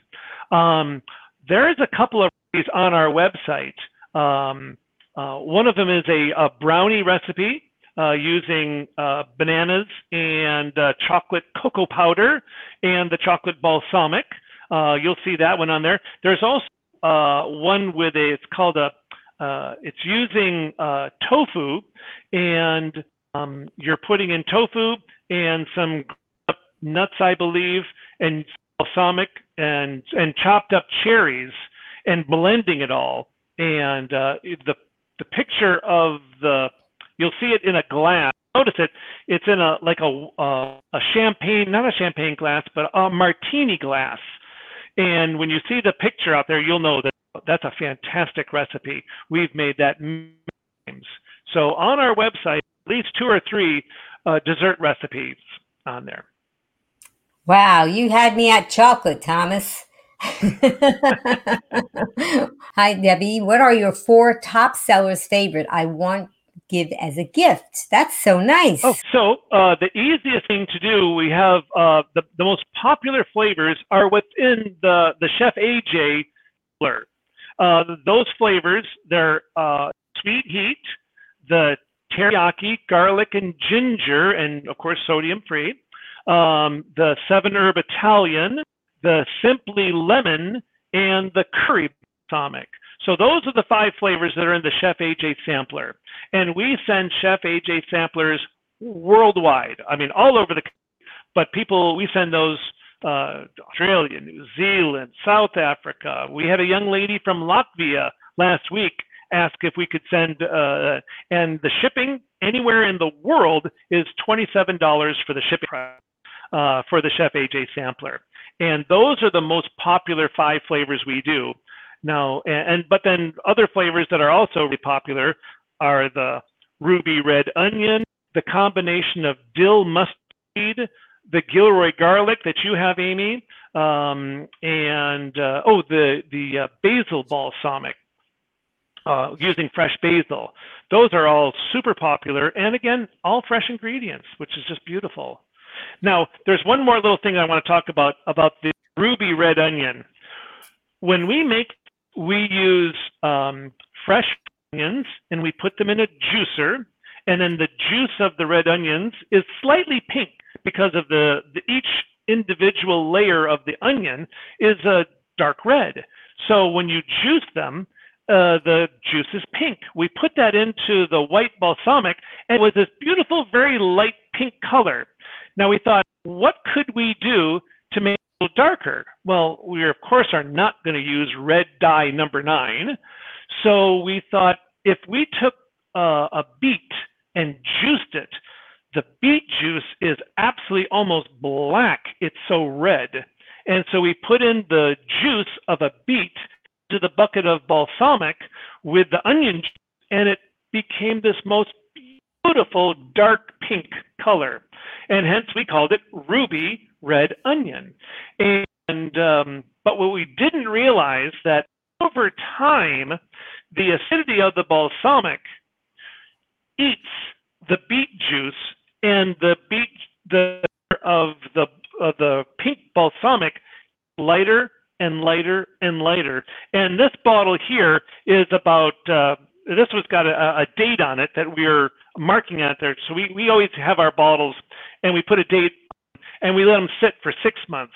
Um, there is a couple of these on our website. Um, uh, one of them is a, a brownie recipe uh, using uh, bananas and uh, chocolate cocoa powder and the chocolate balsamic. Uh, you'll see that one on there. There's also uh, one with a, it's called a, uh, it's using uh, tofu and um, you're putting in tofu and some nuts, I believe, and balsamic and and chopped up cherries and blending it all. And uh, the the picture of the you'll see it in a glass. Notice it. It's in a like a uh, a champagne, not a champagne glass, but a martini glass. And when you see the picture out there, you'll know that that's a fantastic recipe. We've made that times. So on our website, at least two or three uh, dessert recipes on there. Wow, you had me at chocolate, Thomas. [LAUGHS] Hi, Debbie. What are your four top sellers favorite? I want give as a gift. That's so nice. Oh, so uh, the easiest thing to do, we have uh, the, the most popular flavors are within the, the Chef AJ flavor. Uh, those flavors, they're uh, sweet heat, the teriyaki, garlic, and ginger, and of course, sodium free um, the seven herb Italian, the simply lemon, and the curry balsamic. So those are the five flavors that are in the Chef AJ sampler. And we send Chef AJ samplers worldwide. I mean, all over the but people, we send those uh, Australia, New Zealand, South Africa. We had a young lady from Latvia last week ask if we could send, uh, and the shipping anywhere in the world is $27 for the shipping price. uh, for the Chef AJ sampler. And those are the most popular five flavors we do. Now, and, and but then other flavors that are also really popular are the ruby red onion, the combination of dill mustard the Gilroy garlic that you have, Amy, um, and uh, oh, the the uh, basil balsamic uh, using fresh basil. Those are all super popular, and again, all fresh ingredients, which is just beautiful. Now, there's one more little thing I want to talk about about the ruby red onion. When we make, we use um, fresh onions and we put them in a juicer, and then the juice of the red onions is slightly pink because of the, the each individual layer of the onion is a dark red. So when you juice them, uh, the juice is pink. We put that into the white balsamic, and it was this beautiful, very light pink color. Now we thought, what could we do to make it darker? Well, we of course are not going to use red dye number nine. So we thought if we took uh, a beet and juiced it, the beet juice is absolutely almost black. It's so red. And so we put in the juice of a beet to the bucket of balsamic with the onion, and it became this most beautiful dark pink color. And hence we called it ruby red onion. And um, but what we didn't realize that over time, the acidity of the balsamic eats the beet juice and the beet the of the of the pink balsamic lighter and lighter and lighter. And this bottle here is about, uh, this was got a, a, date on it that we're marking out there. So we, we always have our bottles and we put a date and we let them sit for six months,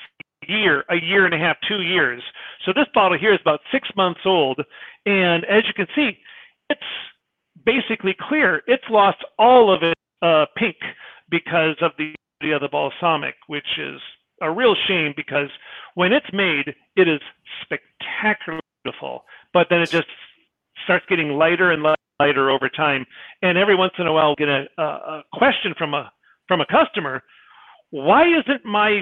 year, a year and a half, two years. So this bottle here is about six months old. And as you can see, it's basically clear. It's lost all of its uh, pink because of the, of the balsamic, which is a real shame because when it's made, it is spectacularly beautiful. But then it just starts getting lighter and lighter over time. And every once in a while, I'll get a, a question from a from a customer: Why isn't my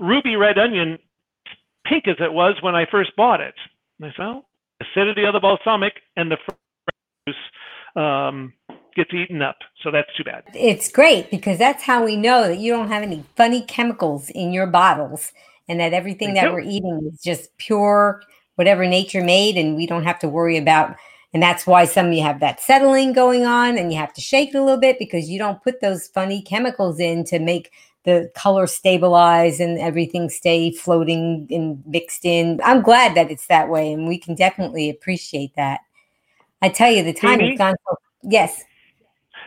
ruby red onion pink as it was when I first bought it? And I said, well, acidity of the balsamic and the juice um, gets eaten up. So that's too bad. It's great because that's how we know that you don't have any funny chemicals in your bottles and that everything that we're eating is just pure, whatever nature made, and we don't have to worry about. And that's why some of you have that settling going on and you have to shake it a little bit because you don't put those funny chemicals in to make the color stabilize and everything stay floating and mixed in. I'm glad that it's that way, and we can definitely appreciate that. I tell you, the time has gone so. Yes.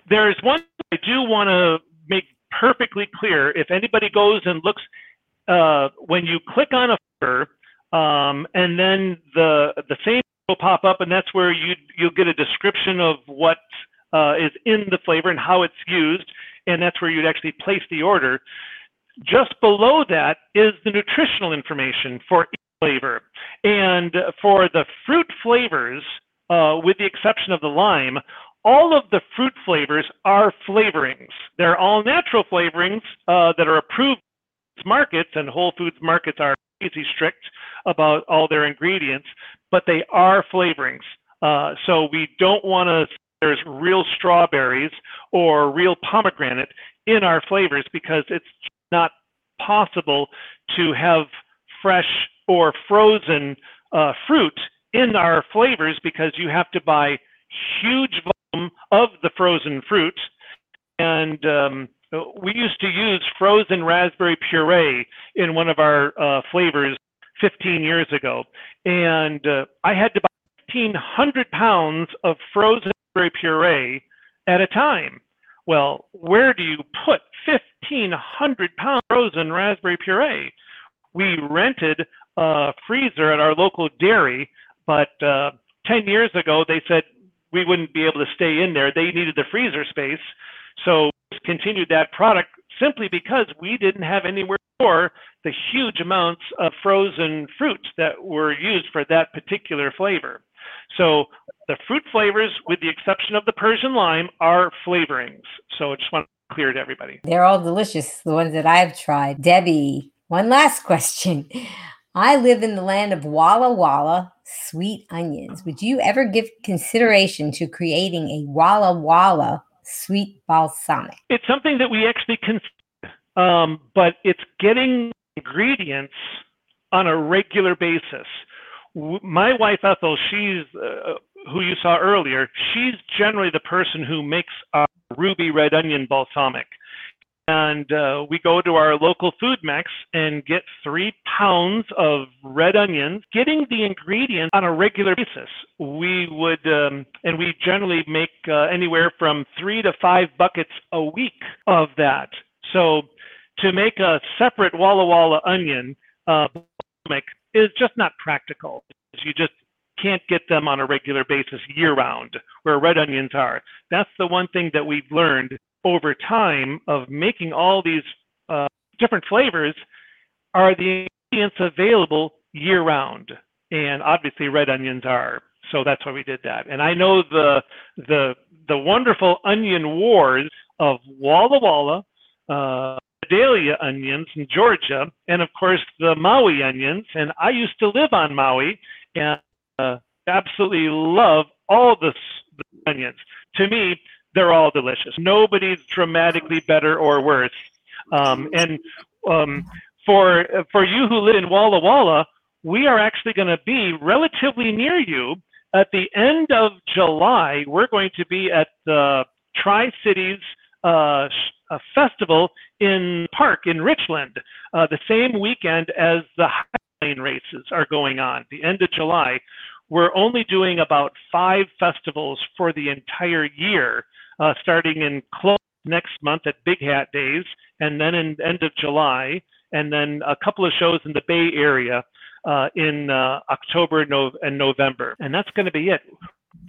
There's one I do want to make perfectly clear. If anybody goes and looks, uh, when you click on a flavor, um, and then the the same will pop up, and that's where you you'll get a description of what uh, is in the flavor and how it's used, and that's where you'd actually place the order. Just below that is the nutritional information for each flavor, and for the fruit flavors, uh, with the exception of the lime, all of the fruit flavors are flavorings. They're all natural flavorings uh, that are approved markets, and Whole Foods markets are easy strict about all their ingredients, but they are flavorings. Uh, so we don't want to there's real strawberries or real pomegranate in our flavors because it's not possible to have fresh or frozen uh, fruit in our flavors because you have to buy huge volume of the frozen fruit. And um, we used to use frozen raspberry puree in one of our uh, flavors 15 years ago. And uh, I had to buy 1,500 pounds of frozen puree at a time. Well, where do you put 1,500 pounds of frozen raspberry puree? We rented a freezer at our local dairy, but uh, 10 years ago they said we wouldn't be able to stay in there. They needed the freezer space. So we continued that product simply because we didn't have anywhere for the huge amounts of frozen fruits that were used for that particular flavor. So the fruit flavors, with the exception of the Persian lime, are flavorings. So I just want to clear to everybody. They're all delicious, the ones that I've tried. Debbie, one last [LAUGHS] question. I live in the land of Walla Walla sweet onions. Would you ever give consideration to creating a Walla Walla sweet balsamic? It's something that we actually consider, um, but it's getting ingredients on a regular basis. My wife Ethel, she's uh, who you saw earlier. She's generally the person who makes our ruby red onion balsamic and uh, we go to our local food mix and get three pounds of red onions getting the ingredients on a regular basis we would um, and we generally make uh, anywhere from three to five buckets a week of that so to make a separate walla walla onion uh, is just not practical you just can't get them on a regular basis year round where red onions are that's the one thing that we've learned over time of making all these uh, different flavors are the ingredients available year round. And obviously red onions are. So that's why we did that. And I know the the the wonderful onion wars of Walla Walla, uh, Vidalia onions in Georgia, and of course the Maui onions. And I used to live on Maui and uh, absolutely love all the, the onions. To me, they're all delicious. Nobody's dramatically better or worse. Um, and um, for for you who live in Walla Walla, we are actually going to be relatively near you at the end of July. We're going to be at the Tri Cities uh, festival in Park in Richland, uh, the same weekend as the Highline races are going on, the end of July. We're only doing about five festivals for the entire year uh, starting in Colusa next month at Big Hat Days, and then in end of July, and then a couple of shows in the Bay Area uh, in uh, October no- and November. And that's going to be it.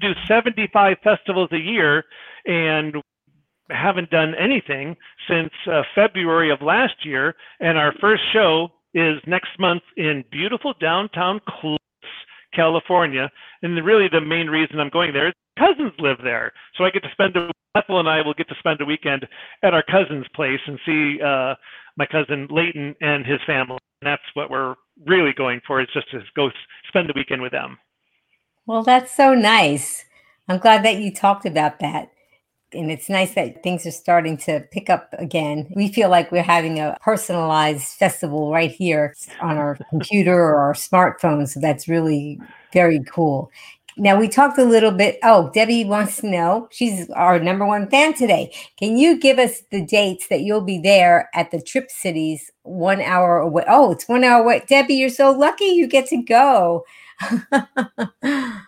Do 75 festivals a year, and haven't done anything since uh, February of last year. And our first show is next month in beautiful downtown Colusa, California. And really, the main reason I'm going there is cousins live there, so I get to spend a Ethel and I will get to spend a weekend at our cousin's place and see uh, my cousin Leighton and his family. And that's what we're really going for is just to go spend the weekend with them. Well, that's so nice. I'm glad that you talked about that. And it's nice that things are starting to pick up again. We feel like we're having a personalized festival right here on our [LAUGHS] computer or our smartphone. So that's really very cool. Now we talked a little bit. Oh, Debbie wants to know. She's our number one fan today. Can you give us the dates that you'll be there at the Tri Cities one hour away? Oh, it's one hour away. Debbie, you're so lucky you get to go. [LAUGHS]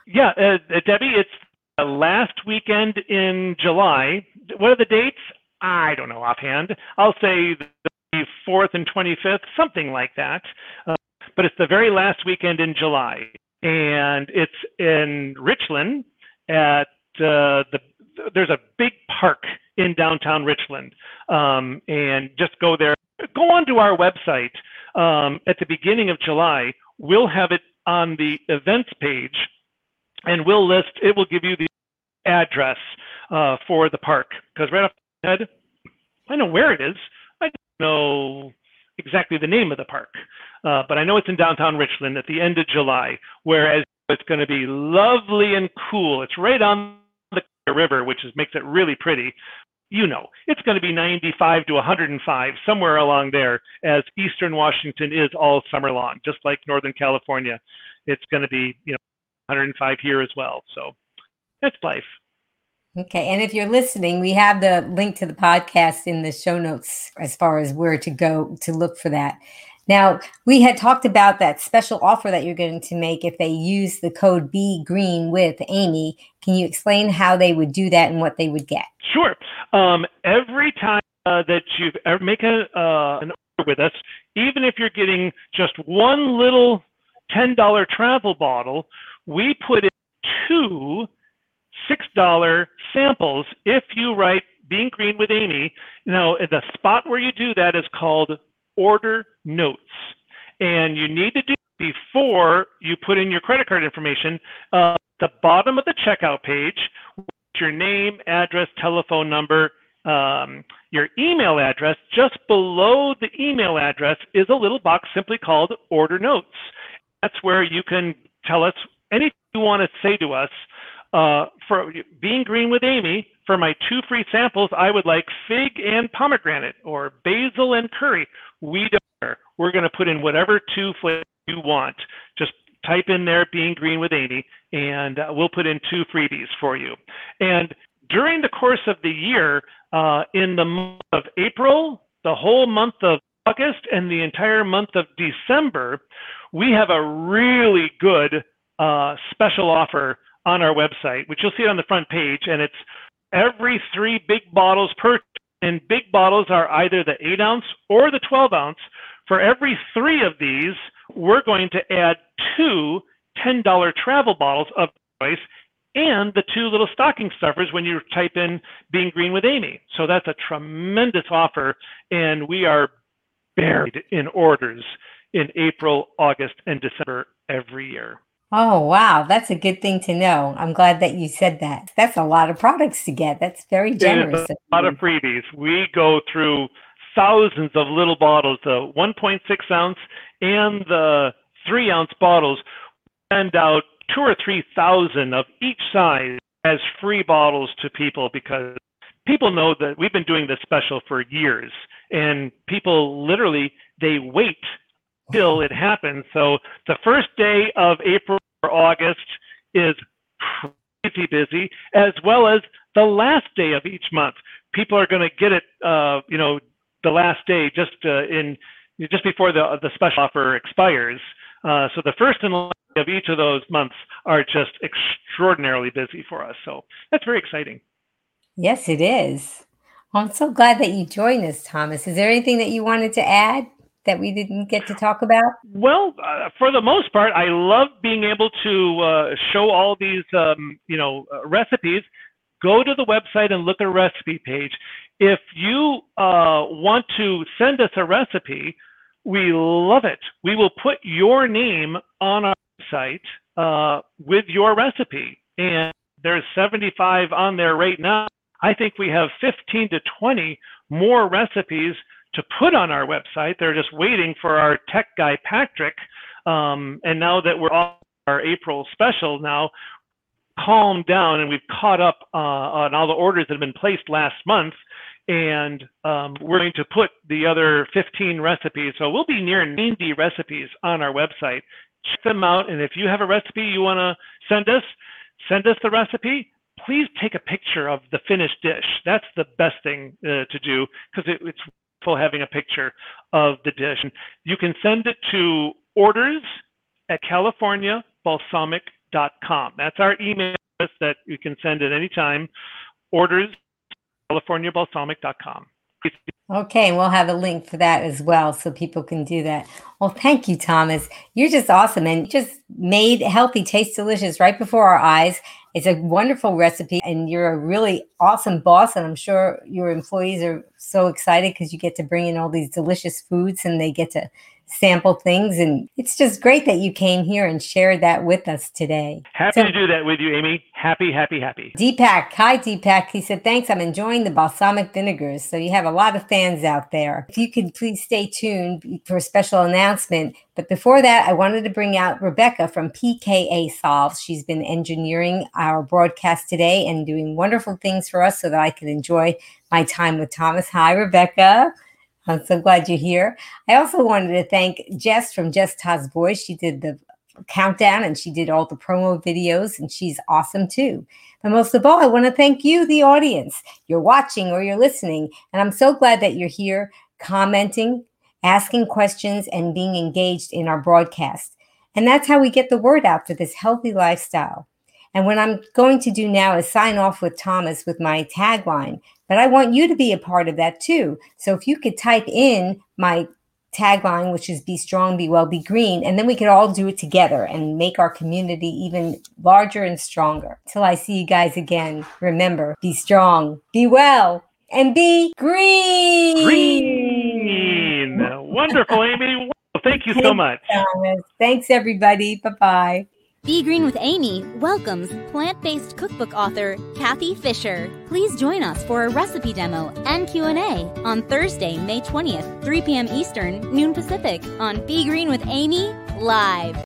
yeah, uh, uh, Debbie, it's the last weekend in July. What are the dates? I don't know offhand. I'll say the 4th and 25th, something like that. Uh, but it's the very last weekend in July and it's in Richland at uh, the there's a big park in downtown Richland, um, and just go there. Go onto our website um, at the beginning of July. We'll have it on the events page, and we'll list. It will give you the address uh, for the park because right off the head, I know where it is. I don't know exactly the name of the park. Uh, but I know it's in downtown Richland at the end of July, whereas it's going to be lovely and cool. It's right on the river, which is, makes it really pretty. You know, it's going to be 95 to 105, somewhere along there, as Eastern Washington is all summer long, just like Northern California. It's going to be, you know, 105 here as well. So that's life. Okay. And if you're listening, we have the link to the podcast in the show notes as far as where to go to look for that. Now, we had talked about that special offer that you're going to make if they use the code Be Green with Amy. Can you explain how they would do that and what they would get? Sure. Um, every time uh, that you make a, uh, an order with us, even if you're getting just one little $10 travel bottle, we put in two $6 samples if you write Being Green with Amy. Now, the spot where you do that is called order notes. And you need to do before you put in your credit card information. Uh, the bottom of the checkout page, your name, address, telephone number, um, your email address, just below the email address is a little box simply called Order Notes. That's where you can tell us anything you want to say to us. Uh, for being green with Amy, for my two free samples, I would like fig and pomegranate or basil and curry. We don't care. We're going to put in whatever two flavors you want. Just type in there being green with Amy, and uh, we'll put in two freebies for you. And during the course of the year, uh, in the month of April, the whole month of August, and the entire month of December, we have a really good uh, special offer on our website, which you'll see on the front page, and it's every three big bottles per, and big bottles are either the 8 ounce or the 12 ounce. For every three of these, we're going to add two $10 travel bottles of choice and the two little stocking stuffers when you type in being green with Amy. So that's a tremendous offer. And we are buried in orders in April, August, and December every year. Oh, wow. That's a good thing to know. I'm glad that you said that. That's a lot of products to get. That's very generous. a lot of freebies. We go through thousands of little bottles, the 1.6 ounce and the three ounce bottles, send out two or 3,000 of each size as free bottles to people because people know that we've been doing this special for years and people literally, they wait till it happens. So the first day of April or August is crazy busy, as well as the last day of each month. People are going to get it, uh, you know, the last day just uh, in just before the the special offer expires. Uh, so the first and last of each of those months are just extraordinarily busy for us. So that's very exciting. Yes, it is. I'm so glad that you joined us, Thomas. Is there anything that you wanted to add? That we didn't get to talk about? Well, uh, for the most part, I love being able to uh, show all these, um, you know, uh, recipes. Go to the website and look at a recipe page. If you uh, want to send us a recipe, we love it. We will put your name on our site uh, with your recipe, and there's 75 on there right now. I think we have 15 to 20 more recipes to put on our website. They're just waiting for our tech guy, Patrick. Um, and now that we're on our April special now, calmed down and we've caught up uh, on all the orders that have been placed last month. And um, we're going to put the other 15 recipes. So we'll be near 90 recipes on our website. Check them out. And if you have a recipe you want to send us, send us the recipe please take a picture of the finished dish. That's the best thing uh, to do because it, it's having a picture of the dish. You can send it to orders at californiabalsamic.com. That's our email address that you can send at any time. Orders californiabalsamic.com. Okay, we'll have a link for that as well so people can do that. Well, thank you, Thomas. You're just awesome and just made healthy taste delicious right before our eyes. It's a wonderful recipe, and you're a really awesome boss. And I'm sure your employees are so excited because you get to bring in all these delicious foods and they get to sample things. And it's just great that you came here and shared that with us today. Happy so, to do that with you, Amy. Happy, happy, happy. Deepak. Hi, Deepak. He said, Thanks. I'm enjoying the balsamic vinegars. So you have a lot of fans out there. If you could please stay tuned for a special announcement. But before that, I wanted to bring out Rebecca from PKA Solves. She's been engineering our broadcast today and doing wonderful things for us so that I can enjoy my time with Thomas. Hi, Rebecca. I'm so glad you're here. I also wanted to thank Jess from Jess Todd's Voice. She did the countdown and she did all the promo videos, and she's awesome too. But most of all, I want to thank you, the audience. You're watching or you're listening, and I'm so glad that you're here commenting, asking questions, and being engaged in our broadcast. And that's how we get the word out for this healthy lifestyle. And what I'm going to do now is sign off with Thomas with my tagline but I want you to be a part of that too. So if you could type in my tagline, which is be strong, be well, be green, and then we could all do it together and make our community even larger and stronger. Till I see you guys again, remember be strong, be well, and be green. Green. Wonderful, Amy. Thank you so much. Thanks, everybody. Bye bye. Be Green with Amy welcomes plant-based cookbook author Kathy Fisher. Please join us for a recipe demo and Q&A on Thursday, May 20th, 3 p.m. Eastern, noon Pacific on Be Green with Amy live.